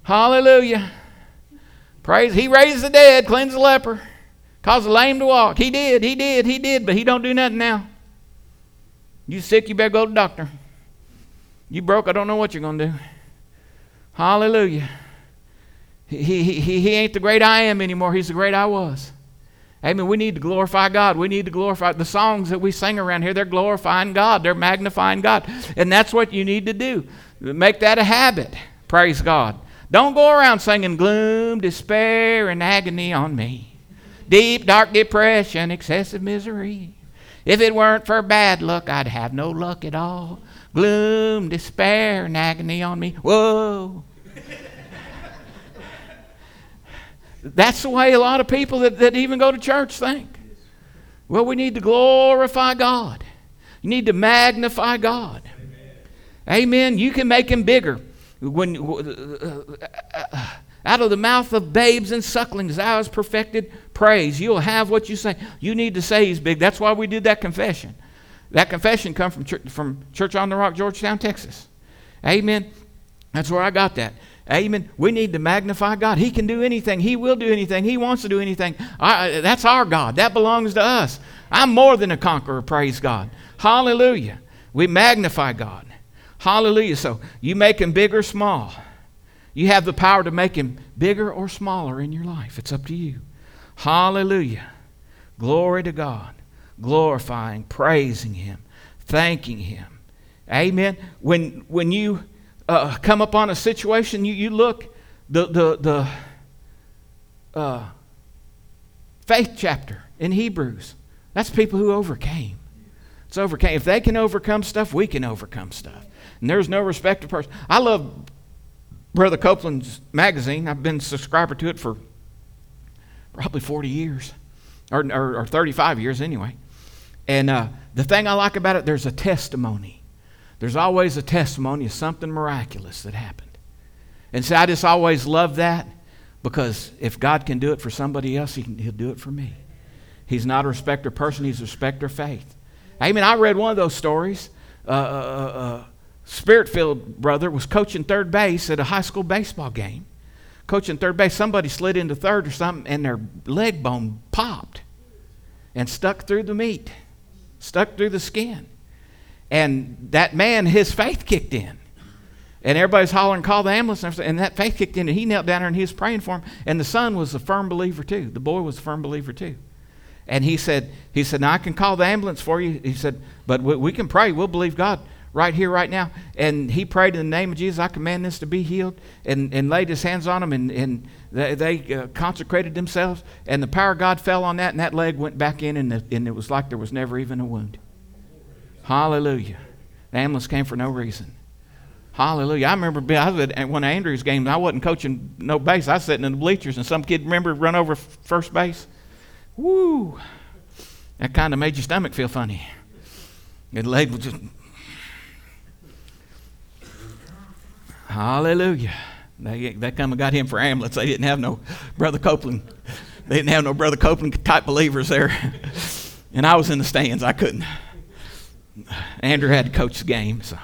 Hallelujah. Praise. He raised the dead, cleansed the leper, caused the lame to walk. He did, he did, he did, but he don't do nothing now. You sick, you better go to the doctor. You broke, I don't know what you're going to do. Hallelujah. He, he, he, he ain't the great I am anymore. He's the great I was. Amen. We need to glorify God. We need to glorify the songs that we sing around here. They're glorifying God. They're magnifying God. And that's what you need to do. Make that a habit. Praise God. Don't go around singing gloom, despair, and agony on me. Deep, dark depression, excessive misery. If it weren't for bad luck, I'd have no luck at all. Gloom, despair, and agony on me. Whoa. That's the way a lot of people that, that even go to church think. Well, we need to glorify God. You need to magnify God. Amen. Amen. You can make him bigger. When uh, uh, out of the mouth of babes and sucklings, thou hast perfected praise. You'll have what you say. You need to say he's big. That's why we did that confession. That confession come from church, from Church on the Rock, Georgetown, Texas. Amen. That's where I got that. Amen. We need to magnify God. He can do anything. He will do anything. He wants to do anything. I, that's our God. That belongs to us. I'm more than a conqueror, praise God. Hallelujah. We magnify God. Hallelujah. So you make him big or small. You have the power to make him bigger or smaller in your life. It's up to you. Hallelujah. Glory to God. Glorifying, praising him, thanking him. Amen. When when you uh, come upon a situation, you, you look, the, the, the uh, faith chapter in Hebrews, that's people who overcame. It's overcame. If they can overcome stuff, we can overcome stuff. And there's no respect of person. I love Brother Copeland's magazine. I've been a subscriber to it for probably 40 years, or, or, or 35 years anyway. And uh, the thing I like about it, there's a testimony there's always a testimony of something miraculous that happened. And so I just always love that because if God can do it for somebody else, he can, He'll do it for me. He's not a respecter person, He's a respecter of faith. Amen. I read one of those stories. Uh, uh, uh, spirit filled brother was coaching third base at a high school baseball game. Coaching third base, somebody slid into third or something, and their leg bone popped and stuck through the meat, stuck through the skin. And that man, his faith kicked in. And everybody's hollering, call the ambulance. And that faith kicked in, and he knelt down there and he was praying for him. And the son was a firm believer too. The boy was a firm believer too. And he said, he said, now I can call the ambulance for you. He said, but we, we can pray. We'll believe God right here, right now. And he prayed in the name of Jesus, I command this to be healed, and, and laid his hands on them, and, and they, they uh, consecrated themselves. And the power of God fell on that, and that leg went back in, and, the, and it was like there was never even a wound. Hallelujah. The ambulance came for no reason. Hallelujah. I remember I was at one of Andrew's games. I wasn't coaching no base. I was sitting in the bleachers, and some kid, remember, run over first base? Woo! That kind of made your stomach feel funny. The leg was just. Hallelujah. They, they come and got him for amulets. They didn't have no Brother Copeland. They didn't have no Brother Copeland type believers there. and I was in the stands. I couldn't. Andrew had to coach the game, so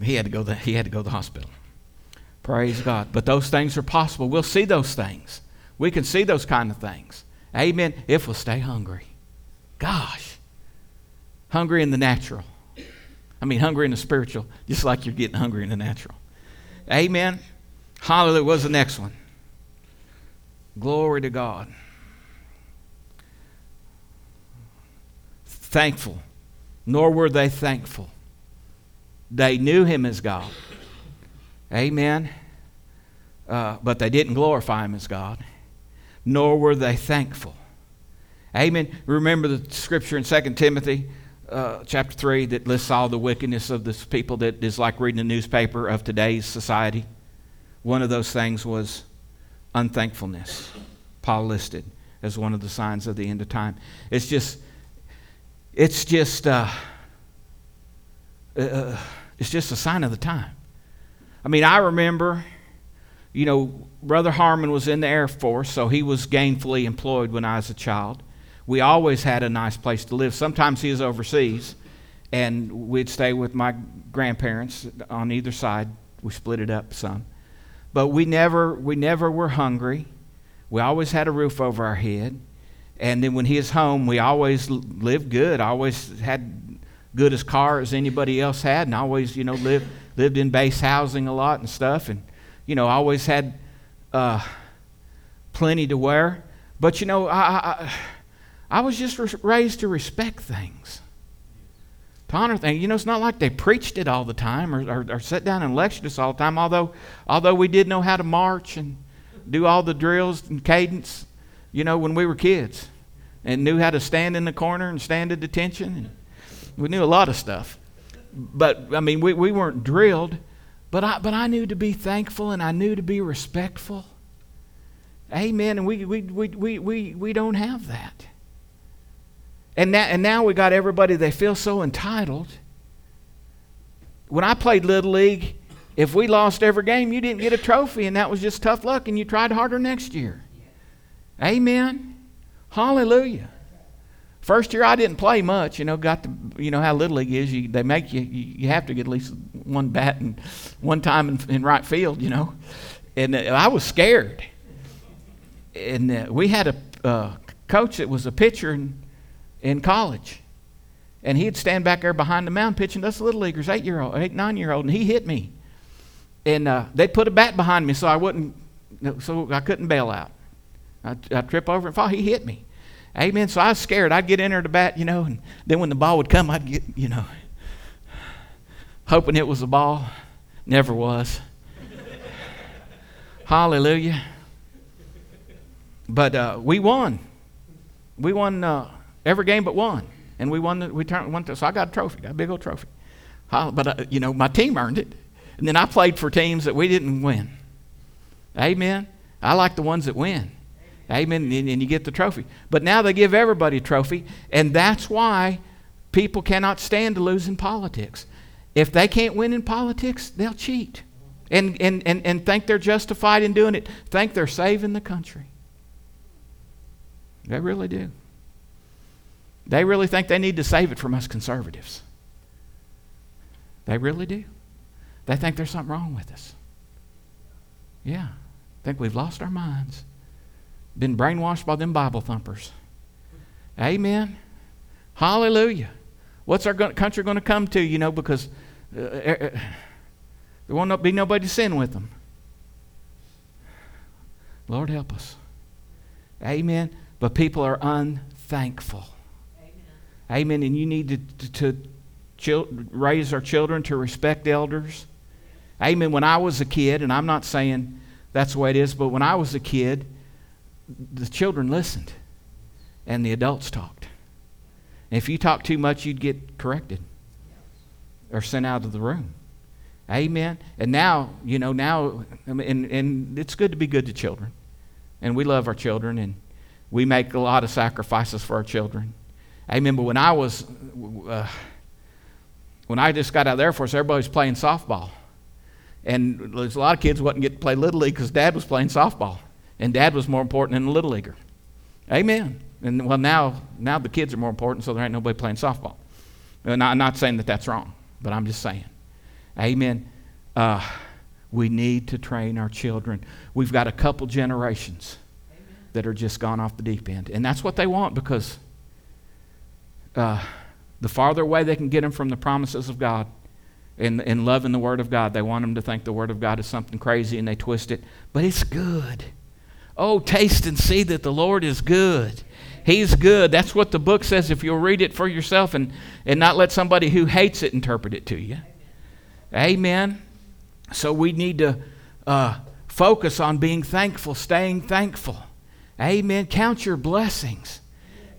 he had to go. The, he had to go to the hospital. Praise God. But those things are possible. We'll see those things. We can see those kind of things. Amen. If we'll stay hungry. Gosh. Hungry in the natural. I mean, hungry in the spiritual, just like you're getting hungry in the natural. Amen. Hallelujah. What's the next one? Glory to God. Thankful. Nor were they thankful. They knew him as God. Amen. Uh, but they didn't glorify him as God nor were they thankful. Amen. Remember the scripture in 2 Timothy uh, chapter 3 that lists all the wickedness of this people that is like reading a newspaper of today's society? One of those things was unthankfulness. Paul listed as one of the signs of the end of time. It's just, it's just, uh, uh, uh it's just a sign of the time. I mean, I remember you know, Brother Harmon was in the Air Force, so he was gainfully employed when I was a child. We always had a nice place to live. Sometimes he was overseas, and we'd stay with my grandparents on either side. We split it up some. But we never, we never were hungry. We always had a roof over our head. And then when he was home, we always lived good. always had good as car as anybody else had, and always, you know, lived, lived in base housing a lot and stuff. And you know, always had uh, plenty to wear. But, you know, I, I, I was just raised to respect things, to honor things. You know, it's not like they preached it all the time or, or, or sat down and lectured us all the time, although, although we did know how to march and do all the drills and cadence, you know, when we were kids and knew how to stand in the corner and stand at attention. And we knew a lot of stuff. But, I mean, we, we weren't drilled. But I, but I knew to be thankful and I knew to be respectful. Amen. And we, we, we, we, we, we don't have that. And now, and now we got everybody, they feel so entitled. When I played Little League, if we lost every game, you didn't get a trophy, and that was just tough luck, and you tried harder next year. Amen. Hallelujah. First year I didn't play much, you know. Got the, you know how little league is. You, they make you, you, have to get at least one bat and one time in, in right field, you know. And uh, I was scared. And uh, we had a uh, coach that was a pitcher in, in college, and he'd stand back there behind the mound pitching us little leaguers, eight year old, eight nine year old, and he hit me. And uh, they'd put a bat behind me so I wouldn't, so I couldn't bail out. I'd, I'd trip over and fall. He hit me. Amen. So I was scared. I'd get in there to bat, you know, and then when the ball would come, I'd get, you know, hoping it was a ball. Never was. Hallelujah. But uh, we won. We won uh, every game but one, and we won. The, we turned one. So I got a trophy, got a big old trophy. But uh, you know, my team earned it, and then I played for teams that we didn't win. Amen. I like the ones that win. Amen. And, and you get the trophy. But now they give everybody a trophy, and that's why people cannot stand to lose in politics. If they can't win in politics, they'll cheat and, and, and, and think they're justified in doing it, think they're saving the country. They really do. They really think they need to save it from us conservatives. They really do. They think there's something wrong with us. Yeah. Think we've lost our minds. Been brainwashed by them Bible thumpers. Amen. Hallelujah. What's our country going to come to, you know, because uh, uh, uh, there won't be nobody to sin with them. Lord help us. Amen. But people are unthankful. Amen. And you need to, to, to raise our children to respect elders. Amen. When I was a kid, and I'm not saying that's the way it is, but when I was a kid, the children listened and the adults talked. And if you talked too much, you'd get corrected or sent out of the room. Amen. And now, you know, now, and, and it's good to be good to children. And we love our children and we make a lot of sacrifices for our children. Amen. But when I was, uh, when I just got out of the Air Force, everybody was playing softball. And there's a lot of kids wouldn't get to play Little League because Dad was playing softball. And Dad was more important than the Little Leaguer. Amen. And well, now, now the kids are more important, so there ain't nobody playing softball. And I'm not saying that that's wrong, but I'm just saying. Amen. Uh, we need to train our children. We've got a couple generations Amen. that are just gone off the deep end. And that's what they want because uh, the farther away they can get them from the promises of God and, and loving the Word of God, they want them to think the Word of God is something crazy and they twist it. But it's good. Oh, taste and see that the Lord is good. He's good. That's what the book says if you'll read it for yourself and, and not let somebody who hates it interpret it to you. Amen. So we need to uh, focus on being thankful, staying thankful. Amen. Count your blessings.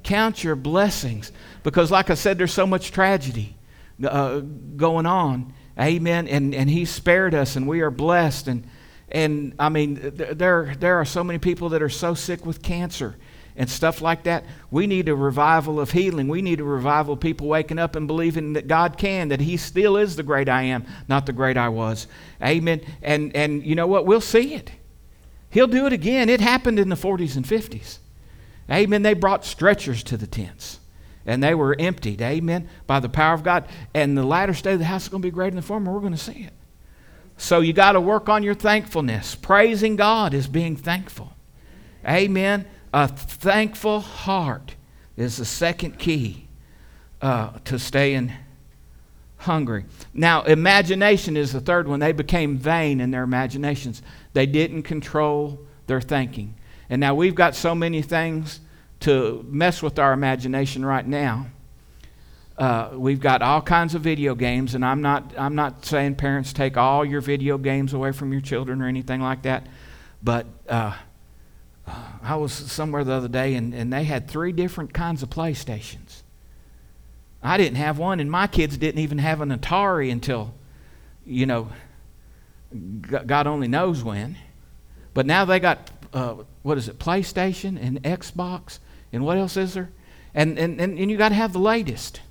Count your blessings. Because, like I said, there's so much tragedy uh, going on. Amen. And, and He spared us, and we are blessed. And, and I mean, there, there are so many people that are so sick with cancer and stuff like that. We need a revival of healing. We need a revival of people waking up and believing that God can, that He still is the great I am, not the great I was. Amen. And, and you know what? We'll see it. He'll do it again. It happened in the 40s and 50s. Amen. They brought stretchers to the tents and they were emptied. Amen. By the power of God. And the latter state of the house is going to be greater than the former. We're going to see it. So you got to work on your thankfulness. Praising God is being thankful. Amen. A thankful heart is the second key uh, to staying hungry. Now, imagination is the third one. They became vain in their imaginations, they didn't control their thinking. And now we've got so many things to mess with our imagination right now. Uh, we've got all kinds of video games, and I'm not, I'm not saying parents take all your video games away from your children or anything like that, but uh, I was somewhere the other day and, and they had three different kinds of PlayStations. I didn't have one, and my kids didn't even have an Atari until, you know, God only knows when. But now they got, uh, what is it, PlayStation and Xbox, and what else is there? And, and, and, and you got to have the latest.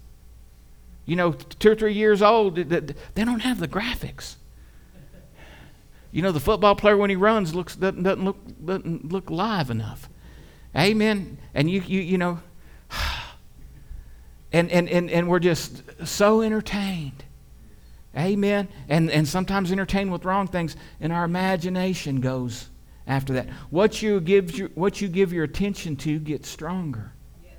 You know, two or three years old, they don't have the graphics. You know, the football player when he runs looks doesn't, doesn't look doesn't look live enough. Amen. And you you you know, and and and, and we're just so entertained. Amen. And and sometimes entertained with wrong things, and our imagination goes after that. What you give your, what you give your attention to gets stronger. Yes.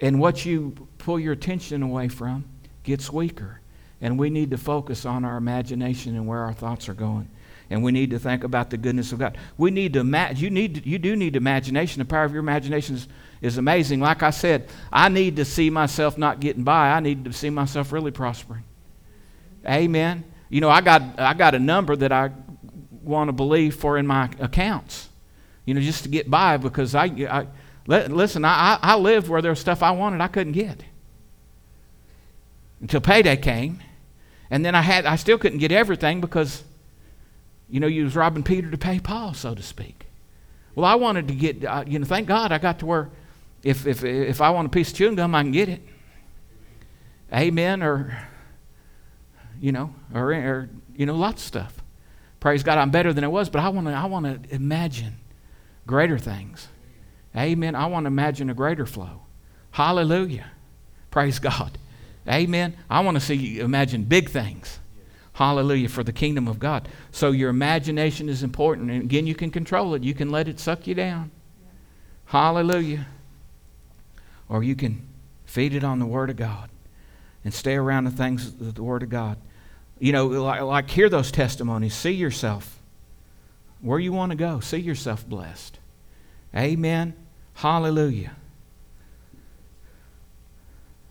And what you pull your attention away from gets weaker. And we need to focus on our imagination and where our thoughts are going. And we need to think about the goodness of God. We need to imagine. You, need you do need imagination. The power of your imagination is, is amazing. Like I said, I need to see myself not getting by. I need to see myself really prospering. Amen. You know, I got, I got a number that I want to believe for in my accounts. You know, just to get by because I, I listen, I, I lived where there was stuff I wanted I couldn't get until payday came. And then I had I still couldn't get everything because you know you was robbing Peter to pay Paul, so to speak. Well, I wanted to get uh, you know thank God I got to where if if if I want a piece of chewing gum I can get it. Amen or you know or or you know lots of stuff. Praise God, I'm better than I was, but I want to I want to imagine greater things. Amen. I want to imagine a greater flow. Hallelujah. Praise God. Amen. I want to see you imagine big things. Hallelujah for the kingdom of God. So your imagination is important. And again, you can control it. You can let it suck you down. Hallelujah. Or you can feed it on the Word of God and stay around the things of the Word of God. You know, like, like hear those testimonies. See yourself where you want to go. See yourself blessed. Amen. Hallelujah.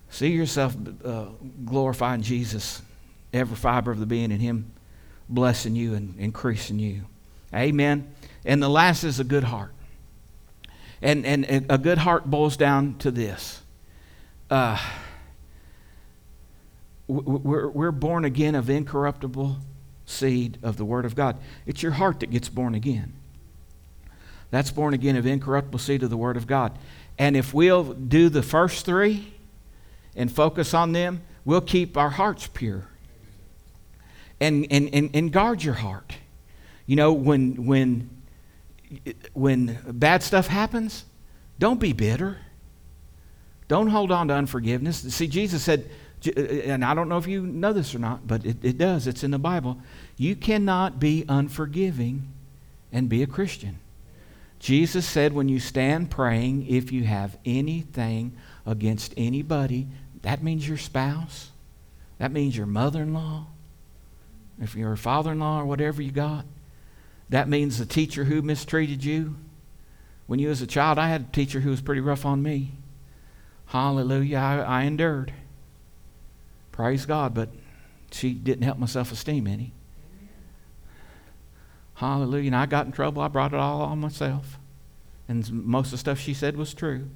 See yourself uh, glorifying Jesus, every fiber of the being, in Him blessing you and increasing you. Amen. And the last is a good heart. And, and a good heart boils down to this. Uh, we're, we're born again of incorruptible seed of the Word of God. It's your heart that gets born again. That's born again of incorruptible seed of the Word of God. And if we'll do the first three and focus on them, we'll keep our hearts pure. And, and, and, and guard your heart. You know, when, when, when bad stuff happens, don't be bitter. Don't hold on to unforgiveness. See, Jesus said, Uh, uh, and I don't know if you know this or not, but it, it does. It's in the Bible. You cannot be unforgiving and be a Christian. Jesus said, when you stand praying, if you have anything against anybody, that means your spouse, that means your mother in law, if you're a father in law or whatever you got, that means the teacher who mistreated you. When you was a child, I had a teacher who was pretty rough on me. Hallelujah, I, I endured. Praise God, but she didn't help my self esteem any. Hallelujah. And I got in trouble. I brought it all on myself. And most of the stuff she said was true.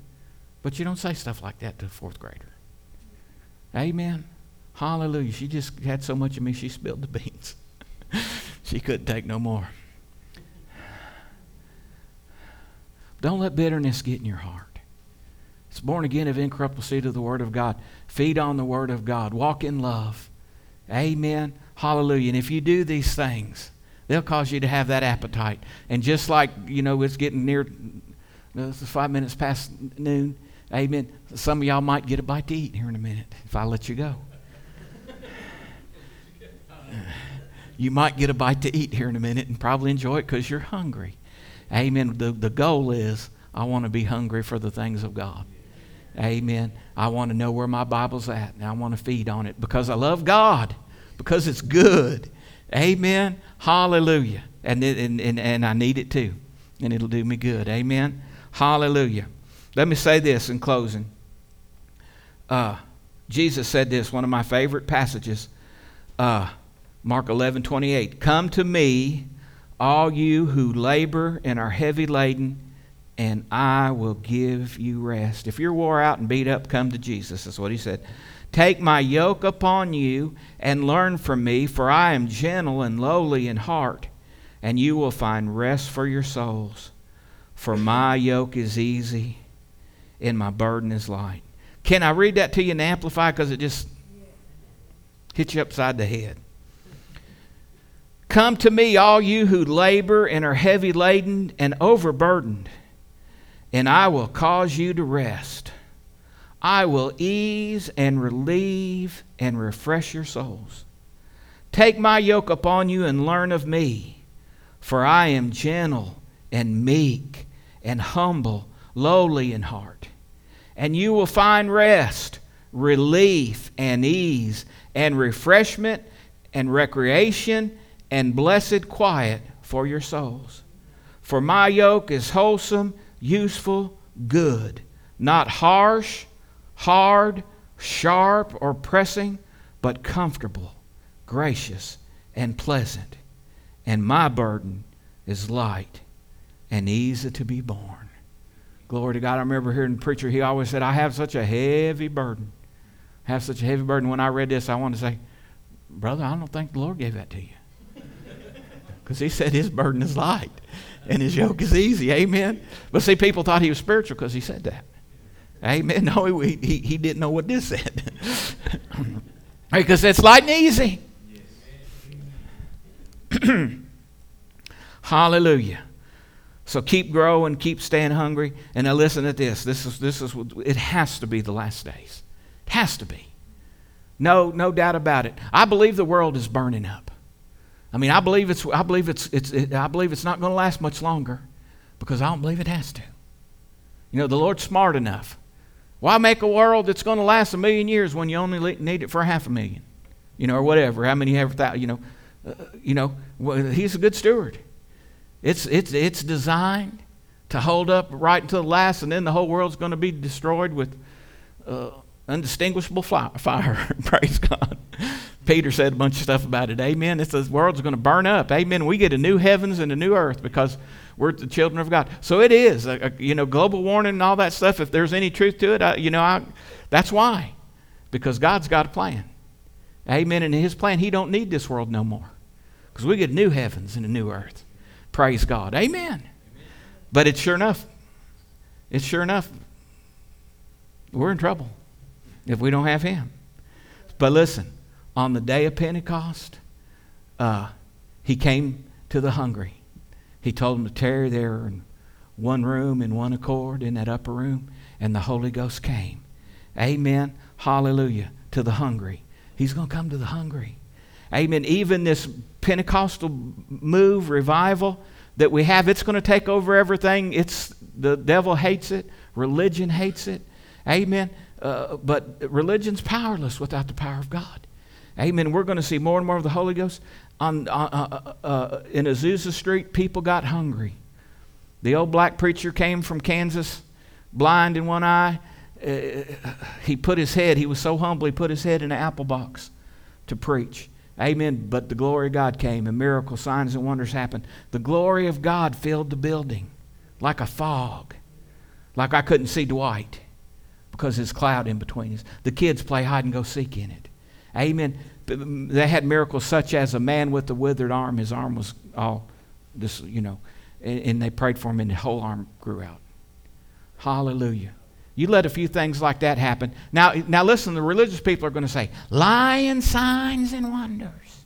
But you don't say stuff like that to a fourth grader. Amen. Hallelujah. She just had so much of me, she spilled the beans. she couldn't take no more. Don't let bitterness get in your heart. It's born again of incorruptible seed of the Word of God. Feed on the Word of God. Walk in love. Amen. Hallelujah. And if you do these things, they'll cause you to have that appetite. And just like, you know, it's getting near, uh, it's five minutes past noon. Amen. Some of y'all might get a bite to eat here in a minute if I let you go. you might get a bite to eat here in a minute and probably enjoy it because you're hungry. Amen. The, the goal is I want to be hungry for the things of God. Amen. I want to know where my Bible's at, and I want to feed on it because I love God, because it's good. Amen. Hallelujah. And, it, and, and, and I need it too, and it'll do me good. Amen. Hallelujah. Let me say this in closing. Uh, Jesus said this, one of my favorite passages, uh, Mark 11 28. Come to me, all you who labor and are heavy laden and I will give you rest. If you're wore out and beat up, come to Jesus. That's what he said. Take my yoke upon you and learn from me, for I am gentle and lowly in heart, and you will find rest for your souls. For my yoke is easy and my burden is light. Can I read that to you and amplify because it just hits you upside the head? Come to me, all you who labor and are heavy laden and overburdened and I will cause you to rest. I will ease and relieve and refresh your souls. Take my yoke upon you and learn of me, for I am gentle and meek and humble, lowly in heart. And you will find rest, relief, and ease, and refreshment, and recreation, and blessed quiet for your souls. For my yoke is wholesome useful, good, not harsh, hard, sharp, or pressing, but comfortable, gracious, and pleasant. And my burden is light and easy to be borne. Glory to God. I remember hearing the preacher, he always said, I have such a heavy burden. I have such a heavy burden. When I read this, I wanted to say, Brother, I don't think the Lord gave that to you. Because he said his burden is light and his yoke is easy. Amen. But see, people thought he was spiritual because he said that. Amen. No, he, he, he didn't know what this said. because it's light and easy. Hallelujah. So keep growing, keep staying hungry. And now listen to this. This is this is it has to be the last days. It has to be. No, no doubt about it. I believe the world is burning up. I mean, I believe it's, I believe it's, it's it, I believe it's not going to last much longer because I don't believe it has to. You know, the Lord's smart enough. Why make a world that's going to last a million years when you only need it for half a million? You know, or whatever. How many ever thought, you know, uh, you know, well, he's a good steward. It's, it's, it's designed to hold up right until the last, and then the whole world's going to be destroyed with uh, undistinguishable fire. Praise God. Peter said a bunch of stuff about it. Amen. The world's going to burn up. Amen. We get a new heavens and a new earth because we're the children of God. So it is. A, a, you know, global warming and all that stuff. If there's any truth to it, I, you know, I, that's why, because God's got a plan. Amen. And in His plan, He don't need this world no more, because we get new heavens and a new earth. Praise God. Amen. But it's sure enough, it's sure enough, we're in trouble if we don't have Him. But listen, on the day of Pentecost, uh, He came to the hungry. He told them to tarry there in one room in one accord in that upper room, and the Holy Ghost came. Amen. Hallelujah. To the hungry. He's going to come to the hungry. Amen. Even this Pentecostal move, revival, that we have, it's going to take over everything. It's the devil hates it, religion hates it. Amen. Uh, but religion's powerless without the power of God. Amen. We're going to see more and more of the Holy Ghost. On, uh, uh, uh, uh, in Azusa Street, people got hungry. The old black preacher came from Kansas, blind in one eye. Uh, he put his head, he was so humble, he put his head in an apple box to preach. Amen. But the glory of God came and miracles, signs, and wonders happened. The glory of God filled the building like a fog, like I couldn't see Dwight because there's cloud in between us. The kids play hide and go seek in it. Amen. Um, they had miracles such as a man with a withered arm, his arm was all this, you know, and, and they prayed for him and the whole arm grew out. Hallelujah. You let a few things like that happen. Now, now listen, the religious people are going to say, lying signs and wonders.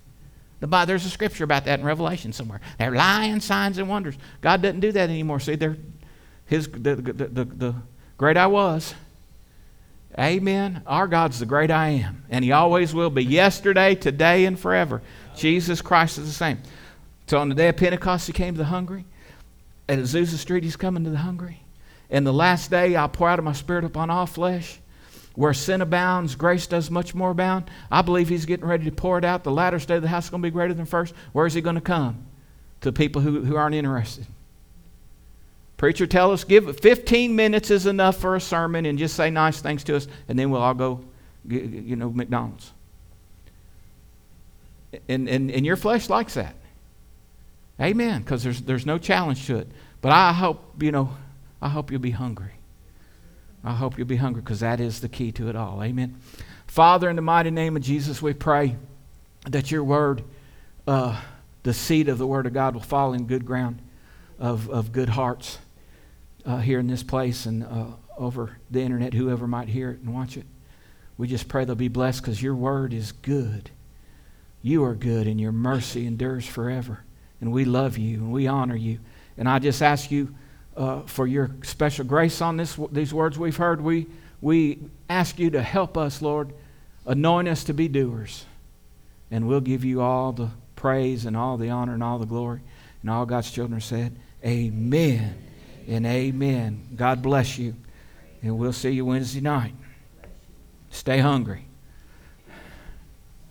The Bible, there's a scripture about that in Revelation somewhere. They're lying signs and wonders. God doesn't do that anymore. See, they're his, the, the, the, the great I was. Amen. Our God's the great I am, and He always will be yesterday, today, and forever. Jesus Christ is the same. So on the day of Pentecost, He came to the hungry. And at Azusa Street, He's coming to the hungry. And the last day, I'll pour out of my spirit upon all flesh. Where sin abounds, grace does much more abound. I believe he's getting ready to pour it out. The latter state of the house is going to be greater than first. Where is he going to come? To people who, who aren't interested. Preacher, tell us, give 15 minutes is enough for a sermon and just say nice things to us, and then we'll all go, you know, McDonald's. And, and, and your flesh likes that. Amen, because there's, there's no challenge to it. But I hope, you know, I hope you'll be hungry. I hope you'll be hungry because that is the key to it all. Amen. Father, in the mighty name of Jesus, we pray that your word, uh, the seed of the word of God, will fall in good ground of, of good hearts uh, here in this place and uh, over the internet, whoever might hear it and watch it. We just pray they'll be blessed because your word is good. You are good and your mercy endures forever. And we love you and we honor you. And I just ask you uh, for your special grace on this, these words we've heard. We, we ask you to help us, Lord. Anoint us to be doers. And we'll give you all the praise and all the honor and all the glory. And all God's children said, Amen and amen. God bless you. And we'll see you Wednesday night. Stay hungry.